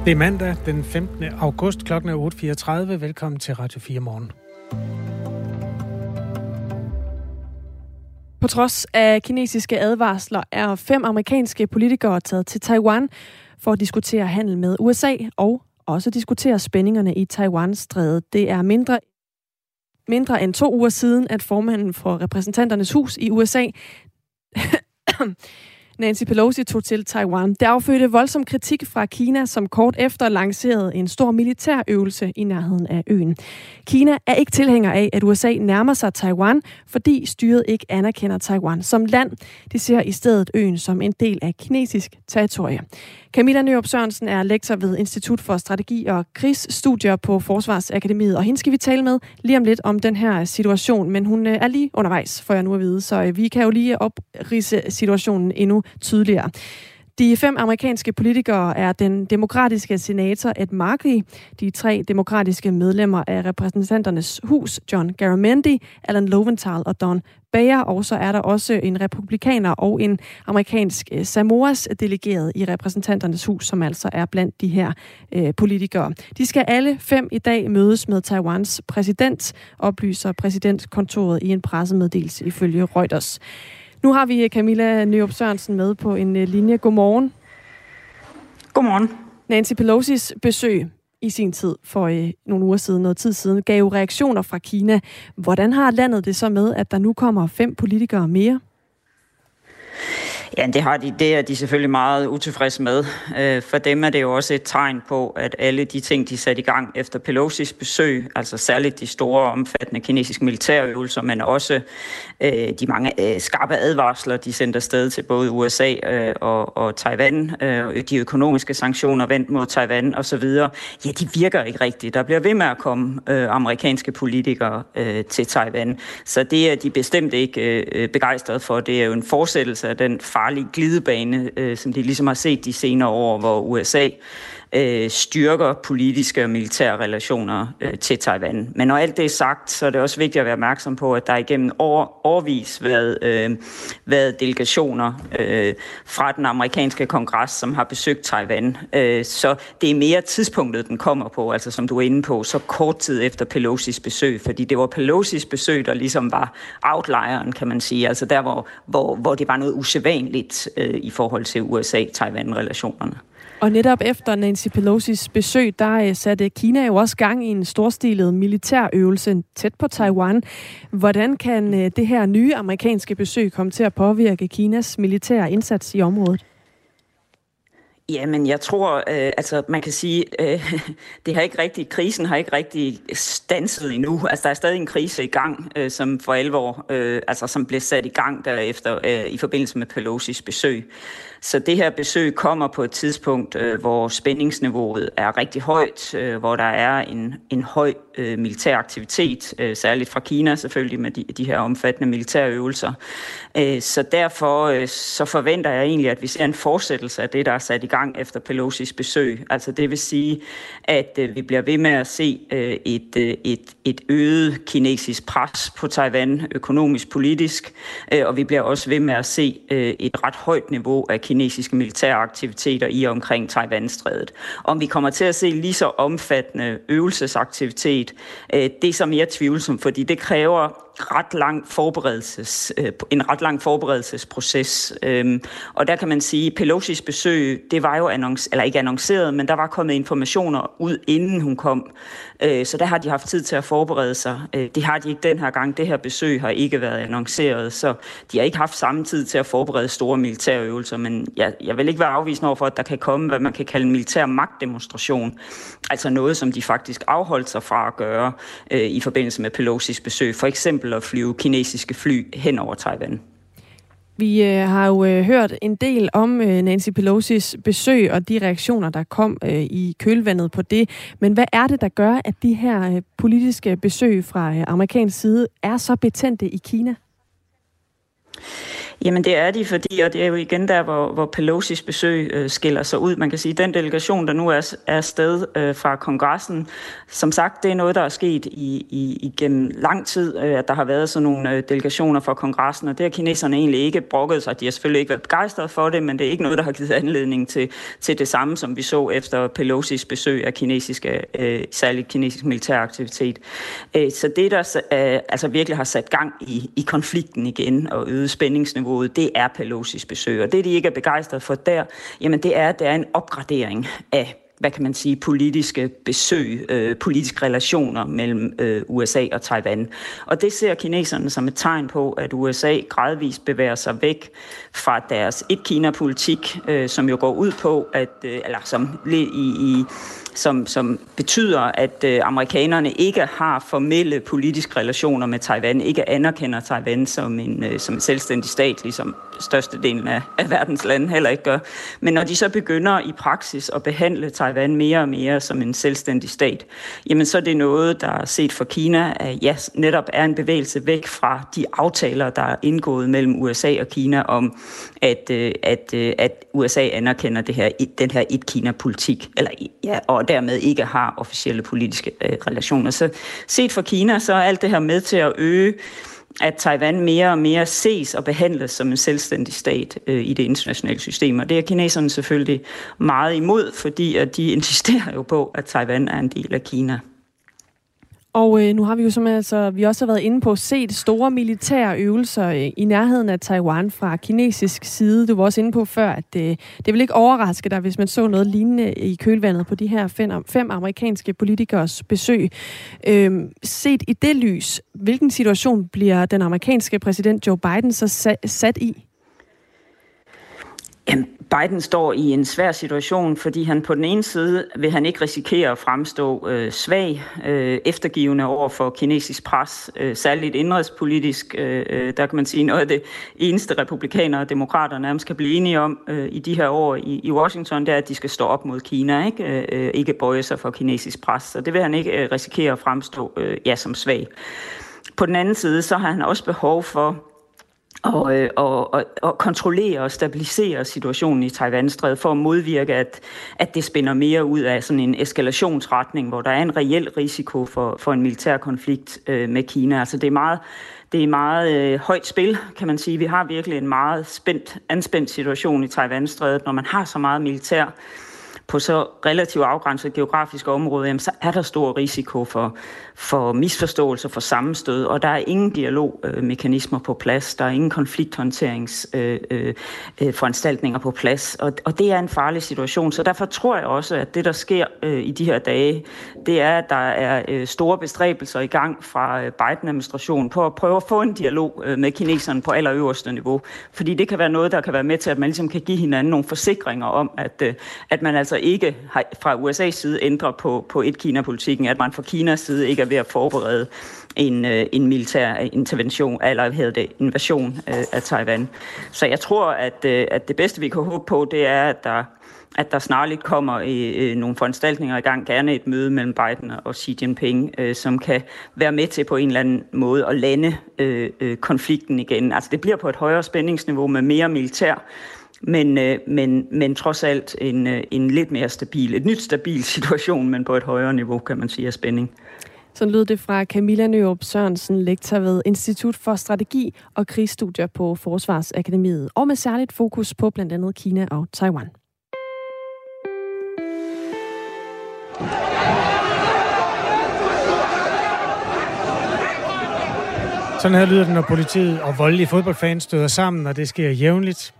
Det er mandag den 15. august kl. 8.34. Velkommen til Radio 4 morgen. På trods af kinesiske advarsler er fem amerikanske politikere taget til Taiwan for at diskutere handel med USA og også diskutere spændingerne i Taiwan-strædet. Det er mindre mindre end to uger siden, at formanden for repræsentanternes hus i USA Nancy Pelosi tog til Taiwan. Det affødte voldsom kritik fra Kina, som kort efter lancerede en stor militærøvelse i nærheden af øen. Kina er ikke tilhænger af, at USA nærmer sig Taiwan, fordi styret ikke anerkender Taiwan som land. De ser i stedet øen som en del af kinesisk territorie. Camilla Nørup Sørensen er lektor ved Institut for Strategi og Krigsstudier på Forsvarsakademiet, og hende skal vi tale med lige om lidt om den her situation, men hun øh, er lige undervejs, får jeg nu at vide, så øh, vi kan jo lige oprise situationen endnu tydeligere. De fem amerikanske politikere er den demokratiske senator Ed Markey, de tre demokratiske medlemmer af repræsentanternes hus, John Garamendi, Alan Loventhal og Don Bayer, og så er der også en republikaner og en amerikansk øh, Samoas delegeret i repræsentanternes hus, som altså er blandt de her øh, politikere. De skal alle fem i dag mødes med Taiwans præsident, oplyser præsidentkontoret i en pressemeddelelse ifølge Reuters. Nu har vi Camilla Nørup Sørensen med på en øh, linje. Godmorgen. Godmorgen. Nancy Pelosi's besøg i sin tid for øh, nogle uger siden, noget tid siden, gav reaktioner fra Kina. Hvordan har landet det så med, at der nu kommer fem politikere mere? Ja, det har de. Det er de selvfølgelig meget utilfredse med. Øh, for dem er det jo også et tegn på, at alle de ting, de satte i gang efter Pelosi's besøg, altså særligt de store omfattende kinesiske militærøvelser, men også øh, de mange øh, skarpe advarsler, de sendte afsted til både USA og, og Taiwan, de økonomiske sanktioner vendt mod Taiwan osv., ja, de virker ikke rigtigt. Der bliver ved med at komme amerikanske politikere til Taiwan, så det er de bestemt ikke begejstrede for. Det er jo en fortsættelse af den farlig glidebane, øh, som de ligesom har set de senere år, hvor USA øh, styrker politiske og militære relationer øh, til Taiwan. Men når alt det er sagt, så er det også vigtigt at være opmærksom på, at der igennem år, årvis været, øh, været delegationer øh, fra den amerikanske kongres, som har besøgt Taiwan. Øh, så det er mere tidspunktet, den kommer på, altså som du er inde på, så kort tid efter Pelosi's besøg, fordi det var Pelosi's besøg, der ligesom var outlieren, kan man sige, altså der, hvor, hvor, hvor det var noget usædvanligt øh, i forhold til USA-Taiwan-relationerne. Og netop efter Nancy Pelosi's besøg, der øh, satte Kina jo også gang i en storstilet militærøvelse tæt på Taiwan. Hvordan kan øh, det her nye amerikanske besøg komme til at påvirke Kinas militære indsats i området? Jamen, jeg tror, øh, altså man kan sige, øh, det har ikke rigtig, krisen har ikke rigtig stanset endnu. Altså, der er stadig en krise i gang, øh, som for alvor, øh, altså som blev sat i gang derefter øh, i forbindelse med Pelosi's besøg. Så det her besøg kommer på et tidspunkt, øh, hvor spændingsniveauet er rigtig højt, øh, hvor der er en, en høj øh, militær aktivitet, øh, særligt fra Kina selvfølgelig med de, de her omfattende militærøvelser. Øh, så derfor øh, så forventer jeg egentlig, at vi ser en fortsættelse af det, der er sat i gang efter Pelosi's besøg. Altså det vil sige, at øh, vi bliver ved med at se øh, et, øh, et, et øget kinesisk pres på Taiwan økonomisk, politisk, øh, og vi bliver også ved med at se øh, et ret højt niveau af kinesiske militære aktiviteter i og omkring Taiwan-strædet. Om vi kommer til at se lige så omfattende øvelsesaktivitet, øh, det er så mere tvivlsomt, fordi det kræver ret lang forberedelses, øh, en ret lang forberedelsesproces. Øhm, og der kan man sige, Pelosi's besøg, det var jo annonce, eller ikke annonceret, men der var kommet informationer ud, inden hun kom. Øh, så der har de haft tid til at forberede sig. Øh, det har de ikke den her gang. Det her besøg har ikke været annonceret, så de har ikke haft samme tid til at forberede store militære øvelser. men jeg, jeg vil ikke være afvisende over for, at der kan komme, hvad man kan kalde en militær magtdemonstration. Altså noget, som de faktisk afholdt sig fra at gøre øh, i forbindelse med Pelosi's besøg. For eksempel at flyve kinesiske fly hen over Taiwan. Vi øh, har jo øh, hørt en del om øh, Nancy Pelosi's besøg og de reaktioner, der kom øh, i kølvandet på det. Men hvad er det, der gør, at de her øh, politiske besøg fra øh, amerikansk side er så betændte i Kina? Jamen det er de, fordi, og det er jo igen der, hvor, hvor Pelosi's besøg øh, skiller sig ud. Man kan sige, at den delegation, der nu er, er sted øh, fra kongressen, som sagt, det er noget, der er sket i, i, igennem lang tid, øh, at der har været sådan nogle øh, delegationer fra kongressen, og det har kineserne egentlig ikke brokket sig. De har selvfølgelig ikke været begejstrede for det, men det er ikke noget, der har givet anledning til, til det samme, som vi så efter Pelosi's besøg af kinesiske, øh, særligt kinesisk militæraktivitet. Øh, så det, der øh, altså virkelig har sat gang i, i konflikten igen og øget spændingsniveau, niveauet, det er Pelosi's besøg. Og det, de ikke er begejstret for der, jamen det er, at det er en opgradering af hvad kan man sige, politiske besøg, øh, politiske relationer mellem øh, USA og Taiwan. Og det ser kineserne som et tegn på, at USA gradvist bevæger sig væk fra deres et-Kina-politik, øh, som jo går ud på, at, øh, eller som i, i som, som betyder, at øh, amerikanerne ikke har formelle politiske relationer med Taiwan, ikke anerkender Taiwan som en, øh, som en selvstændig stat, ligesom størstedelen af, af verdens lande heller ikke gør. Men når de så begynder i praksis at behandle Taiwan mere og mere som en selvstændig stat, jamen så er det noget, der er set for Kina, at ja, netop er en bevægelse væk fra de aftaler, der er indgået mellem USA og Kina om, at, øh, at, øh, at USA anerkender det her, den her et-Kina-politik, eller ja, og dermed ikke har officielle politiske øh, relationer. Så set for Kina, så er alt det her med til at øge at Taiwan mere og mere ses og behandles som en selvstændig stat øh, i det internationale system. Og det er kineserne selvfølgelig meget imod, fordi at de insisterer jo på, at Taiwan er en del af Kina. Og øh, nu har vi jo som altså, vi også har været inde på, set store militære øvelser øh, i nærheden af Taiwan fra kinesisk side. Du var også inde på før, at øh, det vil ikke overraske dig, hvis man så noget lignende i kølvandet på de her fem, fem amerikanske politikers besøg. Øh, set i det lys, hvilken situation bliver den amerikanske præsident Joe Biden så sat i? Jamen, Biden står i en svær situation, fordi han på den ene side vil han ikke risikere at fremstå øh, svag, øh, eftergivende over for kinesisk pres, øh, særligt indrigspolitisk. Øh, øh, der kan man sige noget af det eneste republikanere og demokrater nærmest kan blive enige om øh, i de her år i, i Washington, det er, at de skal stå op mod Kina, ikke, øh, øh ikke bøje sig for kinesisk pres. Så det vil han ikke øh, risikere at fremstå øh, ja, som svag. På den anden side, så har han også behov for og, øh, og, og, og kontrollere og stabilisere situationen i Taiwanstrædet for at modvirke, at, at det spænder mere ud af sådan en eskalationsretning, hvor der er en reel risiko for, for en militær konflikt øh, med Kina. Altså det er meget, det er meget øh, højt spil, kan man sige. Vi har virkelig en meget spændt, anspændt situation i Taiwanstrædet, når man har så meget militær på så relativt afgrænset geografisk område, jamen, så er der stor risiko for, for misforståelser, for sammenstød, og der er ingen dialogmekanismer på plads, der er ingen konflikthåndteringsforanstaltninger øh, øh, på plads, og, og det er en farlig situation. Så derfor tror jeg også, at det, der sker øh, i de her dage, det er, at der er øh, store bestræbelser i gang fra øh, Biden-administrationen på at prøve at få en dialog øh, med kineserne på allerøverste niveau, fordi det kan være noget, der kan være med til, at man ligesom kan give hinanden nogle forsikringer om, at, øh, at man altså ikke har, fra USA's side ændrer på, på et-Kina-politikken, at man fra Kinas side ikke er ved at forberede en, øh, en militær intervention, eller hvad hedder det, invasion øh, af Taiwan. Så jeg tror, at, øh, at det bedste, vi kan håbe på, det er, at der at der snarligt kommer øh, øh nogle foranstaltninger i gang, gerne et møde mellem Biden og Xi Jinping, øh, som kan være med til på en eller anden måde at lande øh, øh, konflikten igen. Altså det bliver på et højere spændingsniveau med mere militær, men, øh, men, men trods alt en, øh, en lidt mere stabil, et nyt stabil situation, men på et højere niveau, kan man sige, af spænding. Så lød det fra Camilla Nørup Sørensen, lektor ved Institut for Strategi og Krigsstudier på Forsvarsakademiet, og med særligt fokus på blandt andet Kina og Taiwan. Sådan her lyder det, når politiet og voldelige fodboldfans støder sammen, og det sker jævnligt.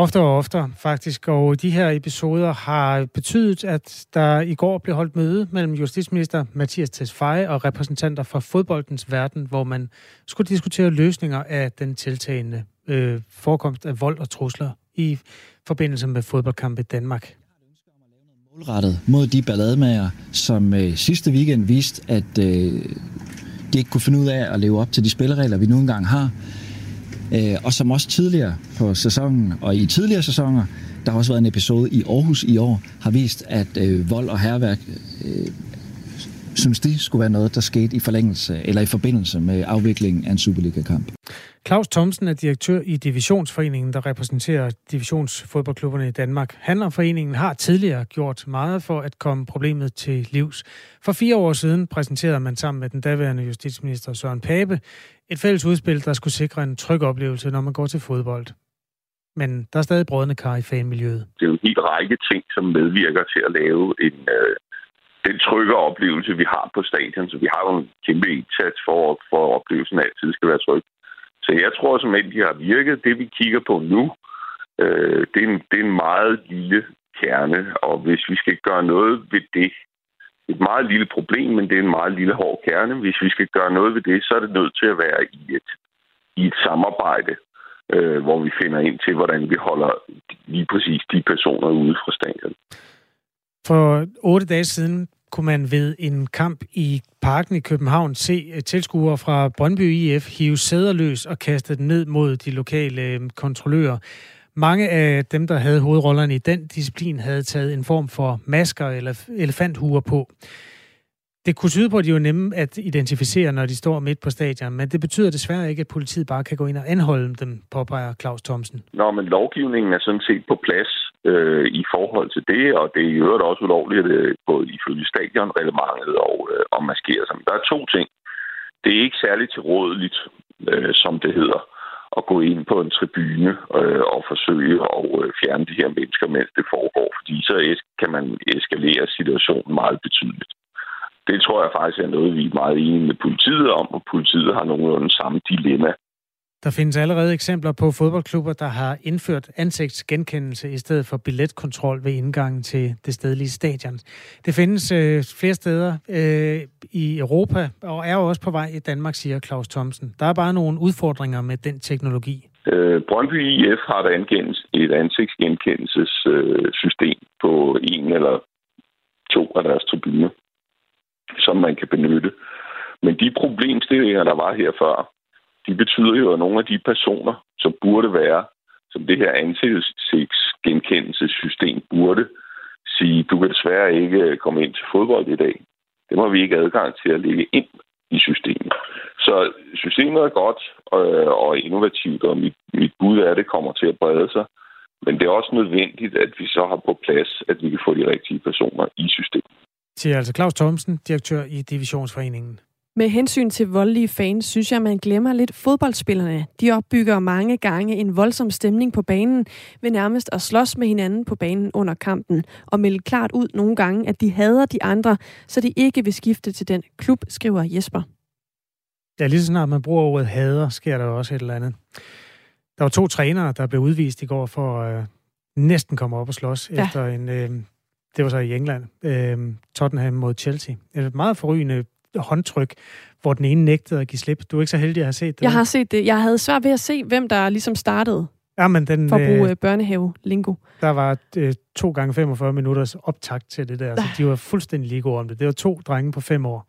Oftere og oftere, faktisk. Og de her episoder har betydet, at der i går blev holdt møde mellem justitsminister Mathias Tesfaye og repræsentanter fra fodboldens verden, hvor man skulle diskutere løsninger af den tiltagende øh, forekomst af vold og trusler i forbindelse med fodboldkampe i Danmark målrettet mod de ballademager, som øh, sidste weekend viste, at øh, de ikke kunne finde ud af at leve op til de spilleregler, vi nu engang har. Øh, og som også tidligere på sæsonen, og i tidligere sæsoner, der har også været en episode i Aarhus i år, har vist, at øh, vold og herværk, øh, synes de skulle være noget, der skete i forlængelse eller i forbindelse med afviklingen af en Superliga-kamp. Claus Thomsen er direktør i Divisionsforeningen, der repræsenterer divisionsfodboldklubberne i Danmark. Han og foreningen har tidligere gjort meget for at komme problemet til livs. For fire år siden præsenterede man sammen med den daværende justitsminister Søren Pape et fælles udspil, der skulle sikre en tryg oplevelse, når man går til fodbold. Men der er stadig brødende kar i fanmiljøet. Det er jo en helt række ting, som medvirker til at lave en, øh, den trygge oplevelse, vi har på stadion. Så vi har jo en kæmpe indsats for, for at oplevelsen af altid skal være tryg. Så jeg tror simpelthen, de har virket. Det vi kigger på nu, øh, det, er en, det er en meget lille kerne, og hvis vi skal gøre noget ved det, et meget lille problem, men det er en meget lille hård kerne. Hvis vi skal gøre noget ved det, så er det nødt til at være i et, i et samarbejde, øh, hvor vi finder ind til, hvordan vi holder lige præcis de personer ude fra stadion. For otte dage siden kunne man ved en kamp i parken i København se øh, tilskuere fra Brøndby IF hive sæderløs og kaste den ned mod de lokale øh, kontrollører. Mange af dem, der havde hovedrollerne i den disciplin, havde taget en form for masker eller elefanthuer på. Det kunne tyde på, at de er nemme at identificere, når de står midt på stadion, men det betyder desværre ikke, at politiet bare kan gå ind og anholde dem, påpeger Claus Thomsen. Nå, men lovgivningen er sådan set på plads øh, i forhold til det, og det er i øvrigt også ulovligt, øh, både ifølge stadionreglementet og øh, og maskere sig. Men der er to ting. Det er ikke særligt tilrådeligt, øh, som det hedder, at gå ind på en tribune øh, og forsøge at øh, fjerne de her mennesker, mens det foregår, fordi så kan man eskalere situationen meget betydeligt. Det tror jeg faktisk er noget, vi er meget enige med politiet om, og politiet har nogenlunde samme dilemma. Der findes allerede eksempler på fodboldklubber, der har indført ansigtsgenkendelse i stedet for billetkontrol ved indgangen til det stedlige stadion. Det findes øh, flere steder øh, i Europa, og er jo også på vej i Danmark, siger Claus Thomsen. Der er bare nogle udfordringer med den teknologi. Øh, Brøndby IF har der et ansigtsgenkendelsessystem øh, på en eller to af deres tribuner som man kan benytte. Men de problemstillinger, der var her før, de betyder jo, at nogle af de personer, som burde være, som det her ansigtsgenkendelsessystem burde sige, du kan desværre ikke øh, komme ind til fodbold i dag. Det må vi ikke adgang til at lægge ind i systemet. Så systemet er godt øh, og innovativt, og mit, mit bud er, at det kommer til at brede sig. Men det er også nødvendigt, at vi så har på plads, at vi kan få de rigtige personer i systemet siger altså Claus Thomsen, direktør i Divisionsforeningen. Med hensyn til voldelige fans, synes jeg, man glemmer lidt fodboldspillerne. De opbygger mange gange en voldsom stemning på banen, ved nærmest at slås med hinanden på banen under kampen, og melde klart ud nogle gange, at de hader de andre, så de ikke vil skifte til den klub, skriver Jesper. Ja, lige så snart man bruger ordet hader, sker der også et eller andet. Der var to trænere, der blev udvist i går for at øh, næsten komme op og slås ja. efter en øh, det var så i England, øh, Tottenham mod Chelsea. Et meget forrygende håndtryk, hvor den ene nægtede at give slip. Du er ikke så heldig at have set det. Jeg har set det. Jeg havde svært ved at se, hvem der ligesom startede. Ja, men den, for at bruge øh, øh børnehave-lingo. Der var øh, to gange 45 minutters optakt til det der, så de var fuldstændig lige gode om det. Det var to drenge på fem år,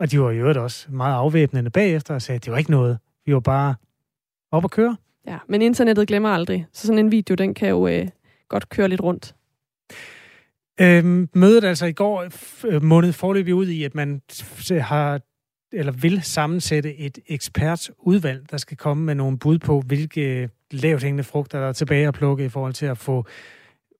og de var i øvrigt også meget afvæbnende bagefter og sagde, at det var ikke noget. Vi var bare op at køre. Ja, men internettet glemmer aldrig. Så sådan en video, den kan jo øh, godt køre lidt rundt. Øhm, mødet altså i går øh, måned forløb ud i, at man har eller vil sammensætte et ekspertudvalg, der skal komme med nogle bud på, hvilke lavt hængende frugter, der er tilbage at plukke i forhold til at få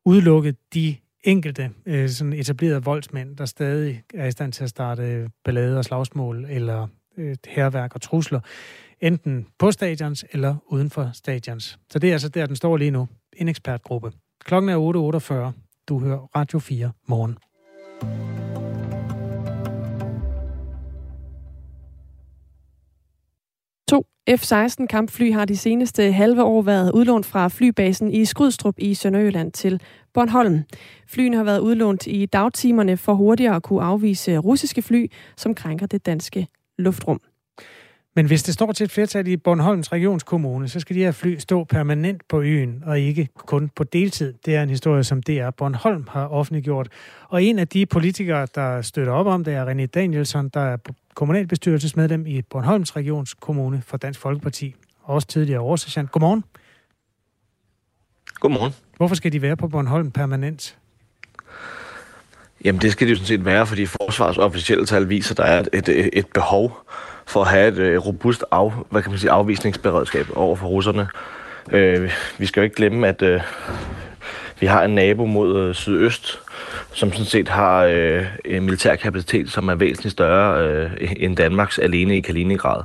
udelukket de enkelte øh, sådan etablerede voldsmænd, der stadig er i stand til at starte ballade og slagsmål eller øh, herværk og trusler, enten på stadions eller uden for stadions. Så det er altså der, den står lige nu. En ekspertgruppe. Klokken er 8.48. Du hører Radio 4 morgen. To F-16 kampfly har de seneste halve år været udlånt fra flybasen i Skrydstrup i Sønderjylland til Bornholm. Flyene har været udlånt i dagtimerne for hurtigere at kunne afvise russiske fly, som krænker det danske luftrum. Men hvis det står til et flertal i Bornholms regionskommune, så skal de her fly stå permanent på øen, og ikke kun på deltid. Det er en historie, som DR Bornholm har offentliggjort. Og en af de politikere, der støtter op om det, er René Danielsson, der er kommunalbestyrelsesmedlem i Bornholms regionskommune for Dansk Folkeparti, og også tidligere oversergeant. Godmorgen. Godmorgen. Hvorfor skal de være på Bornholm permanent? Jamen det skal de jo sådan set være, fordi forsvars officielle tal viser, at der er et, et behov for at have et øh, robust af, hvad kan man sige, afvisningsberedskab over for russerne. Øh, vi skal jo ikke glemme, at øh, vi har en nabo mod øh, sydøst, som sådan set har øh, en militær kapacitet, som er væsentligt større øh, end Danmarks alene i Kaliningrad.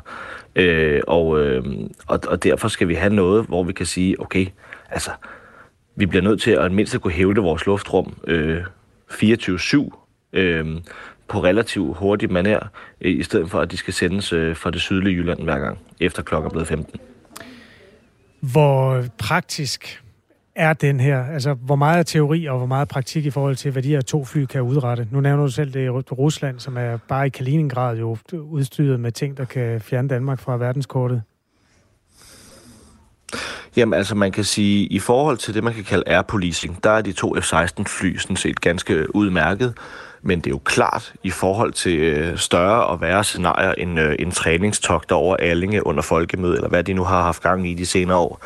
Øh, og, øh, og, og derfor skal vi have noget, hvor vi kan sige, okay, altså, vi bliver nødt til at mindst at kunne hævde vores luftrum øh, 24-7. Øh, på relativt hurtig maner, øh, i stedet for at de skal sendes øh, fra det sydlige Jylland hver gang, efter klokken er blevet 15. Hvor praktisk er den her? Altså, hvor meget er teori og hvor meget praktik i forhold til, hvad de her to fly kan udrette? Nu nævner du selv det i Rusland, som er bare i Kaliningrad jo udstyret med ting, der kan fjerne Danmark fra verdenskortet. Jamen altså, man kan sige, i forhold til det, man kan kalde air policing, der er de to F-16 fly sådan set ganske udmærket. Men det er jo klart i forhold til øh, større og værre scenarier end øh, en træningstogt over Allinge under folkemøde, eller hvad de nu har haft gang i de senere år,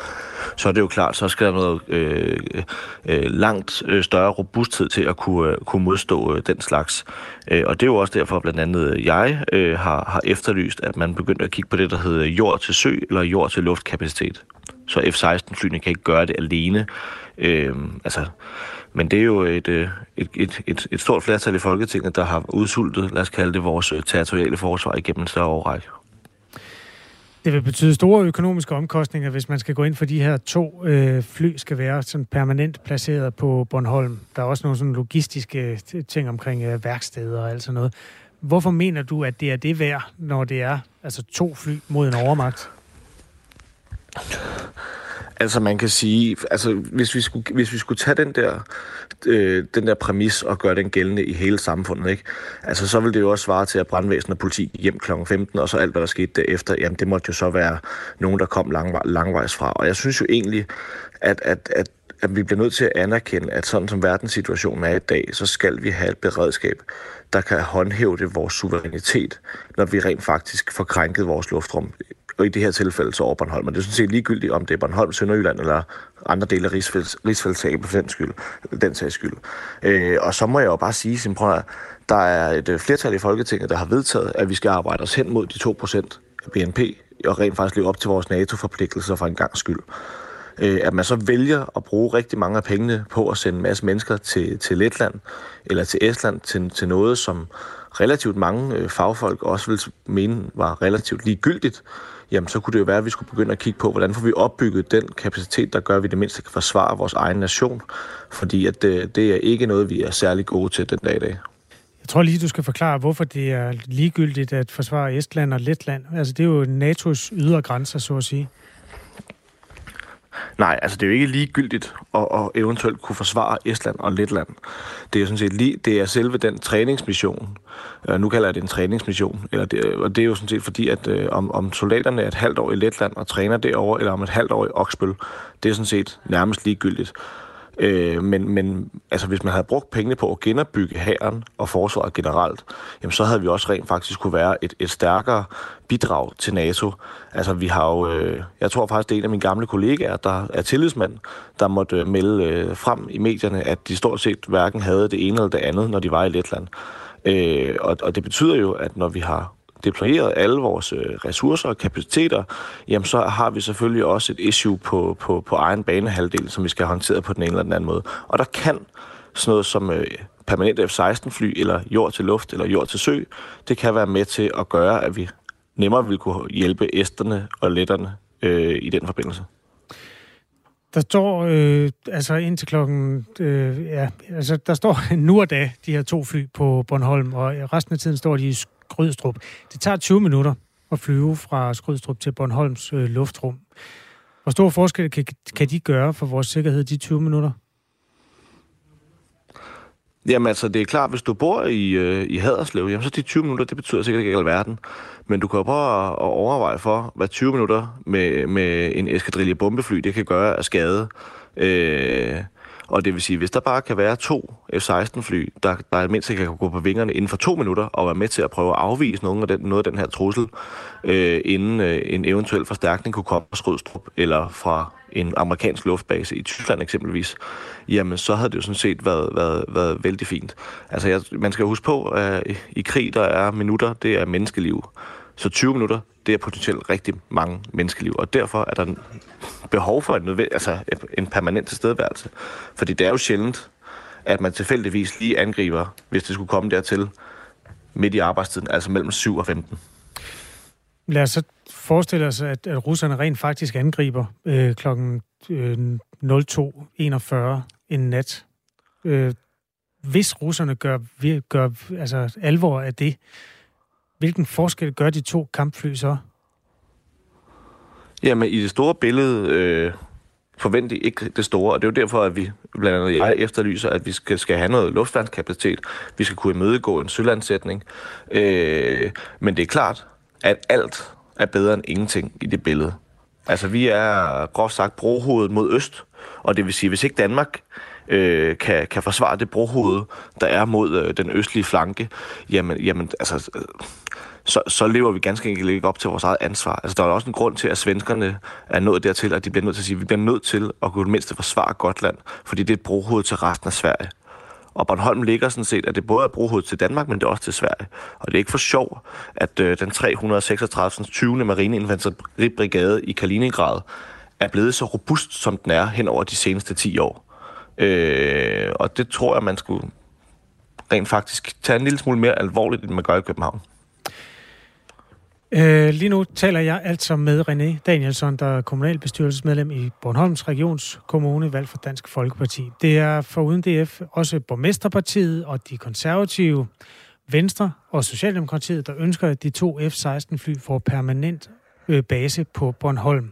så er det jo klart, så skal der noget øh, øh, langt øh, større robusthed til at kunne, øh, kunne modstå øh, den slags. Øh, og det er jo også derfor, blandt andet øh, jeg øh, har, har efterlyst, at man begynder at kigge på det, der hedder jord til sø eller jord til luftkapacitet. Så F-16-flyene kan ikke gøre det alene. Øh, altså, men det er jo et, øh, et, et, et, et stort flertal i Folketinget, der har udsultet, lad os kalde det, vores øh, territoriale forsvar igennem en større årrække. Det vil betyde store økonomiske omkostninger, hvis man skal gå ind for de her to øh, fly, skal være sådan permanent placeret på Bornholm. Der er også nogle sådan logistiske ting omkring øh, værksteder og alt sådan noget. Hvorfor mener du, at det er det værd, når det er altså to fly mod en overmagt? Altså man kan sige, altså hvis vi skulle, hvis vi skulle tage den der, øh, den der præmis og gøre den gældende i hele samfundet, ikke? Altså så ville det jo også svare til, at brandvæsen og politi hjem kl. 15, og så alt, hvad der skete derefter, jamen det måtte jo så være nogen, der kom lang, langvejs fra. Og jeg synes jo egentlig, at, at, at at vi bliver nødt til at anerkende, at sådan som verdenssituationen er i dag, så skal vi have et beredskab, der kan håndhæve det vores suverænitet, når vi rent faktisk får krænket vores luftrum og i det her tilfælde så over Bornholm. Men det er sådan set ligegyldigt, om det er Bornholm, Sønderjylland eller andre dele af rigsfællesskabet for den, skyld, den sags skyld. Øh, og så må jeg jo bare sige, at der er et øh, flertal i Folketinget, der har vedtaget, at vi skal arbejde os hen mod de 2% af BNP og rent faktisk leve op til vores NATO-forpligtelser for en gang skyld. Øh, at man så vælger at bruge rigtig mange af pengene på at sende en masse mennesker til, til Letland eller til Estland til, til noget, som relativt mange øh, fagfolk også vil mene var relativt ligegyldigt, jamen så kunne det jo være, at vi skulle begynde at kigge på, hvordan får vi opbygget den kapacitet, der gør, at vi det mindste kan forsvare vores egen nation. Fordi at det, det er ikke noget, vi er særlig gode til den dag i dag. Jeg tror lige, du skal forklare, hvorfor det er ligegyldigt at forsvare Estland og Letland. Altså, det er jo NATO's ydre grænser, så at sige. Nej, altså det er jo ikke ligegyldigt at, at eventuelt kunne forsvare Estland og Letland. Det er sådan set lige, det er selve den træningsmission. Uh, nu kalder jeg det en træningsmission. Eller det, og det er jo sådan set fordi, at uh, om, om soldaterne er et halvt år i Letland og træner derovre, eller om et halvt år i Oksbøl, det er sådan set nærmest ligegyldigt. Øh, men, men altså, hvis man havde brugt pengene på at genopbygge hæren og forsvaret generelt, jamen, så havde vi også rent faktisk kunne være et, et stærkere bidrag til NATO. Altså, vi har jo, øh, jeg tror faktisk, det er en af mine gamle kollegaer, der er tillidsmand, der måtte øh, melde øh, frem i medierne, at de stort set hverken havde det ene eller det andet, når de var i Letland. Øh, og, og det betyder jo, at når vi har deployeret alle vores øh, ressourcer og kapaciteter, jamen så har vi selvfølgelig også et issue på, på, på egen banehalvdel, som vi skal håndtere på den ene eller den anden måde. Og der kan sådan noget som øh, permanent F-16-fly, eller jord til luft, eller jord til sø, det kan være med til at gøre, at vi nemmere vil kunne hjælpe æsterne og letterne øh, i den forbindelse. Der står, øh, altså indtil klokken, øh, ja, altså der står nu og da, de her to fly på Bornholm, og resten af tiden står de i Skrydstrup. Det tager 20 minutter at flyve fra Skrydstrup til Bornholms øh, luftrum. Hvor stor forskel kan, kan de gøre for vores sikkerhed, de 20 minutter? Jamen altså, det er klart, hvis du bor i, øh, i Haderslev, jamen, så de 20 minutter, det betyder sikkert ikke alverden. Men du kan jo prøve at, overveje for, hvad 20 minutter med, med en eskadrille bombefly, det kan gøre af skade. Øh, og det vil sige, hvis der bare kan være to F-16-fly, der, der mindst kan gå på vingerne inden for to minutter, og være med til at prøve at afvise nogen af den, noget af den her trussel, øh, inden øh, en eventuel forstærkning kunne komme fra Skrødstrup eller fra en amerikansk luftbase i Tyskland eksempelvis, jamen så havde det jo sådan set været, været, været vældig fint. Altså jeg, man skal huske på, at i krig der er minutter, det er menneskeliv. Så 20 minutter, det er potentielt rigtig mange menneskeliv, og derfor er der behov for en, altså en permanent tilstedeværelse. Fordi det er jo sjældent, at man tilfældigvis lige angriber, hvis det skulle komme dertil, midt i arbejdstiden, altså mellem 7 og 15. Lad os så forestille os, at, at russerne rent faktisk angriber øh, klokken øh, 02.41 en nat. Øh, hvis russerne gør, gør altså alvor af det, hvilken forskel gør de to kampfly så? Jamen, i det store billede, øh, forventelig ikke det store, og det er jo derfor, at vi blandt andet jeg efterlyser, at vi skal, skal have noget luftværnskapacitet, vi skal kunne imødegå en sølandsætning, øh, men det er klart, at alt er bedre end ingenting i det billede. Altså, vi er groft sagt brohovedet mod øst, og det vil sige, hvis ikke Danmark øh, kan, kan forsvare det brohoved, der er mod øh, den østlige flanke, jamen, jamen altså, øh, så, så lever vi ganske enkelt ikke op til vores eget ansvar. Altså, der er også en grund til, at svenskerne er nået dertil, at de bliver nødt til at sige, at vi bliver nødt til at kunne mindst forsvare Gotland, fordi det er et brohoved til resten af Sverige. Og Bornholm ligger sådan set, at det både er brohoved til Danmark, men det er også til Sverige. Og det er ikke for sjov, at øh, den 336. 20. Marineinfanteribrigade i Kaliningrad er blevet så robust, som den er hen over de seneste 10 år. Øh, og det tror jeg, man skulle rent faktisk tage en lille smule mere alvorligt, end man gør i København. Øh, lige nu taler jeg altså med René Danielsson, der er kommunalbestyrelsesmedlem i Bornholms Regionskommune, valgt for Dansk Folkeparti. Det er for uden DF også Borgmesterpartiet og de konservative, Venstre og Socialdemokratiet, der ønsker, at de to F-16-fly får permanent øh, base på Bornholm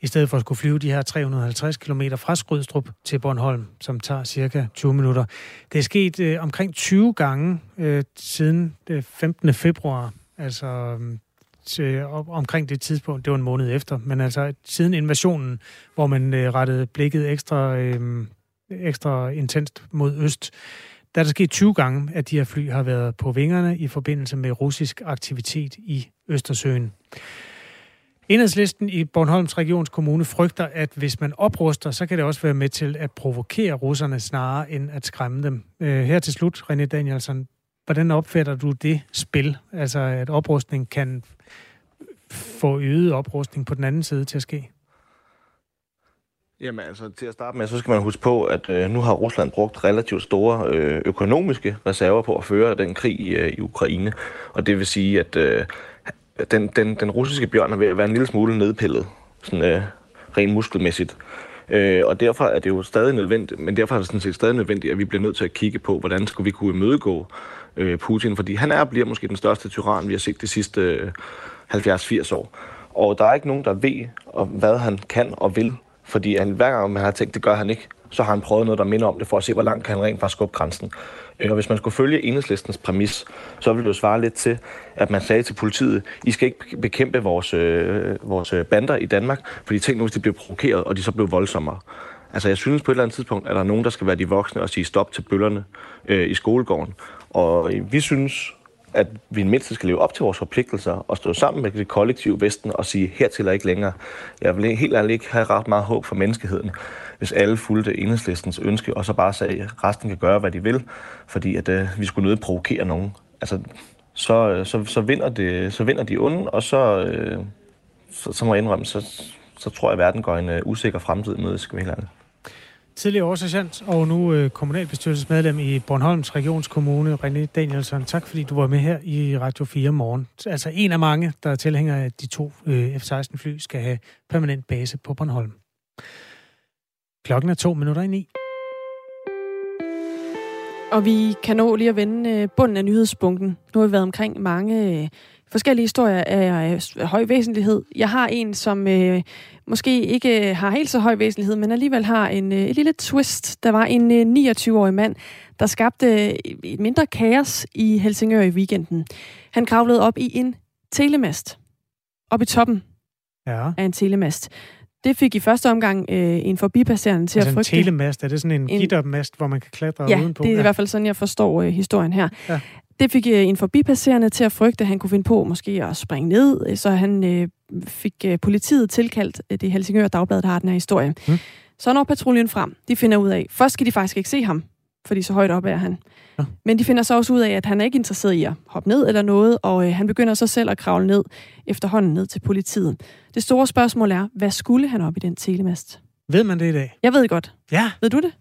i stedet for at skulle flyve de her 350 km fra Skrydstrup til Bornholm, som tager cirka 20 minutter. Det er sket øh, omkring 20 gange øh, siden øh, 15. februar, altså øh, til, omkring det tidspunkt, det var en måned efter, men altså siden invasionen, hvor man øh, rettede blikket ekstra, øh, ekstra intenst mod øst, der er der sket 20 gange, at de her fly har været på vingerne i forbindelse med russisk aktivitet i Østersøen. Enhedslisten i Bornholms Regionskommune frygter, at hvis man opruster, så kan det også være med til at provokere russerne snarere end at skræmme dem. Øh, her til slut, René Danielsen, hvordan opfatter du det spil? Altså, at oprustning kan få øget oprustning på den anden side til at ske? Jamen altså, til at starte med, så skal man huske på, at øh, nu har Rusland brugt relativt store øh, økonomiske reserver på at føre den krig i, øh, i Ukraine. Og det vil sige, at øh, den, den, den russiske bjørn er ved at være en lille smule nedpillet, sådan øh, rent muskelmæssigt. Øh, Øh, og derfor er det jo stadig nødvendigt, men derfor er det sådan set stadig nødvendigt, at vi bliver nødt til at kigge på, hvordan skulle vi kunne imødegå øh, Putin, fordi han er bliver måske den største tyran, vi har set de sidste øh, 70-80 år. Og der er ikke nogen, der ved, hvad han kan og vil, fordi han, hver gang man har tænkt, det gør han ikke, så har han prøvet noget, der minder om det, for at se, hvor langt kan han rent faktisk skubbe grænsen. Og hvis man skulle følge enhedslistens præmis, så ville det jo svare lidt til, at man sagde til politiet, I skal ikke bekæmpe vores, øh, vores øh, bander i Danmark, fordi tænk nu, hvis de bliver provokeret, og de så bliver voldsommere. Altså jeg synes på et eller andet tidspunkt, at der er nogen, der skal være de voksne og sige stop til bøllerne øh, i skolegården. Og øh, vi synes, at vi mindst skal leve op til vores forpligtelser og stå sammen med det kollektive Vesten og sige, hertil er ikke længere. Jeg vil helt ærligt ikke have ret meget håb for menneskeheden, hvis alle fulgte enhedslistens ønske, og så bare sagde, at resten kan gøre, hvad de vil, fordi at, øh, vi skulle nødt provokere nogen. Altså, så, øh, så, så, vinder det, så vinder de onde, og så, øh, så, så må jeg indrømme, så, så tror jeg, at verden går en uh, usikker fremtid med, skal vi helt ærligt. Tidligere årsagsjant og nu øh, kommunalbestyrelsesmedlem i Bornholms Regionskommune, René Danielsen. Tak fordi du var med her i Radio 4 morgen. Altså en af mange, der er tilhænger af, at de to øh, F-16-fly skal have permanent base på Bornholm. Klokken er to minutter i ni. Og vi kan nå lige at vende øh, bunden af nyhedspunkten. Nu har vi været omkring mange øh, forskellige historier af høj væsentlighed. Jeg har en, som øh, måske ikke har helt så høj væsentlighed, men alligevel har en, øh, et lille twist. Der var en øh, 29-årig mand, der skabte et mindre kaos i Helsingør i weekenden. Han kravlede op i en telemast. Op i toppen ja. af en telemast. Det fik i første omgang øh, en forbipasserende til altså at frygte. en telemast, er det sådan en, en gittermast, hvor man kan klatre ja, udenpå? det er ja. i hvert fald sådan, jeg forstår øh, historien her. Ja. Det fik øh, en forbipasserende til at frygte, at han kunne finde på måske at springe ned, øh, så han øh, fik øh, politiet tilkaldt. Øh, det Helsingør Dagblad, der har den her historie. Mm. Så når patruljen frem, de finder ud af, først skal de faktisk ikke se ham, fordi så højt op er han. Ja. Men de finder så også ud af, at han er ikke interesseret i at hoppe ned eller noget, og øh, han begynder så selv at kravle ned efterhånden ned til politiet. Det store spørgsmål er, hvad skulle han op i den telemast? Ved man det i dag? Jeg ved godt. Ja. Ved du det?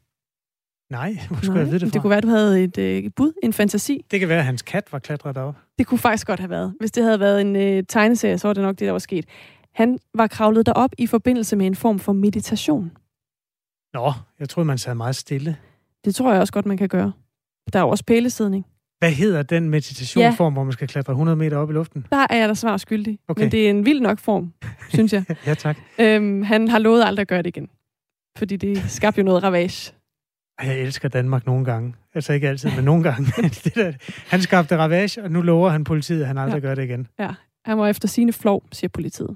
Nej, hvor skulle Nej, jeg vide det fra? Det kunne være, du havde et øh, bud, en fantasi. Det kan være, at hans kat var klatret op. Det kunne faktisk godt have været. Hvis det havde været en øh, tegneserie, så var det nok det, der var sket. Han var kravlet derop i forbindelse med en form for meditation. Nå, jeg troede, man sad meget stille. Det tror jeg også godt, man kan gøre. Der er jo også pælesidning. Hvad hedder den meditationsform, ja. hvor man skal klatre 100 meter op i luften? Der er jeg da svar skyldig. Okay. Men det er en vild nok form, synes jeg. ja, tak. Øhm, han har lovet aldrig at gøre det igen. fordi det skabte jo noget ravage. Jeg elsker Danmark nogle gange. Altså ikke altid, men nogle gange. det der, han skabte ravage, og nu lover han politiet, at han aldrig ja. gør det igen. Ja, han var efter sine flov, siger politiet.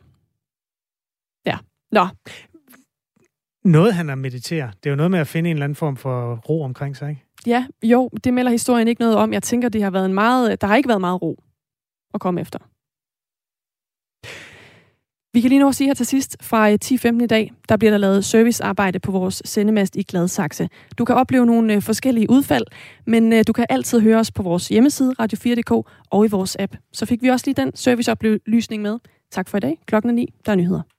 Ja, nå. Noget han er mediterer. Det er jo noget med at finde en eller anden form for ro omkring sig, ikke? Ja, jo, det melder historien ikke noget om. Jeg tænker, det har været en meget, der har ikke været meget ro at komme efter. Vi kan lige nå at sige her til sidst, fra øh, 10.15 i dag, der bliver der lavet servicearbejde på vores sendemast i Gladsaxe. Du kan opleve nogle øh, forskellige udfald, men øh, du kan altid høre os på vores hjemmeside, radio4.dk og i vores app. Så fik vi også lige den serviceoplysning med. Tak for i dag. Klokken er 9. Der er nyheder.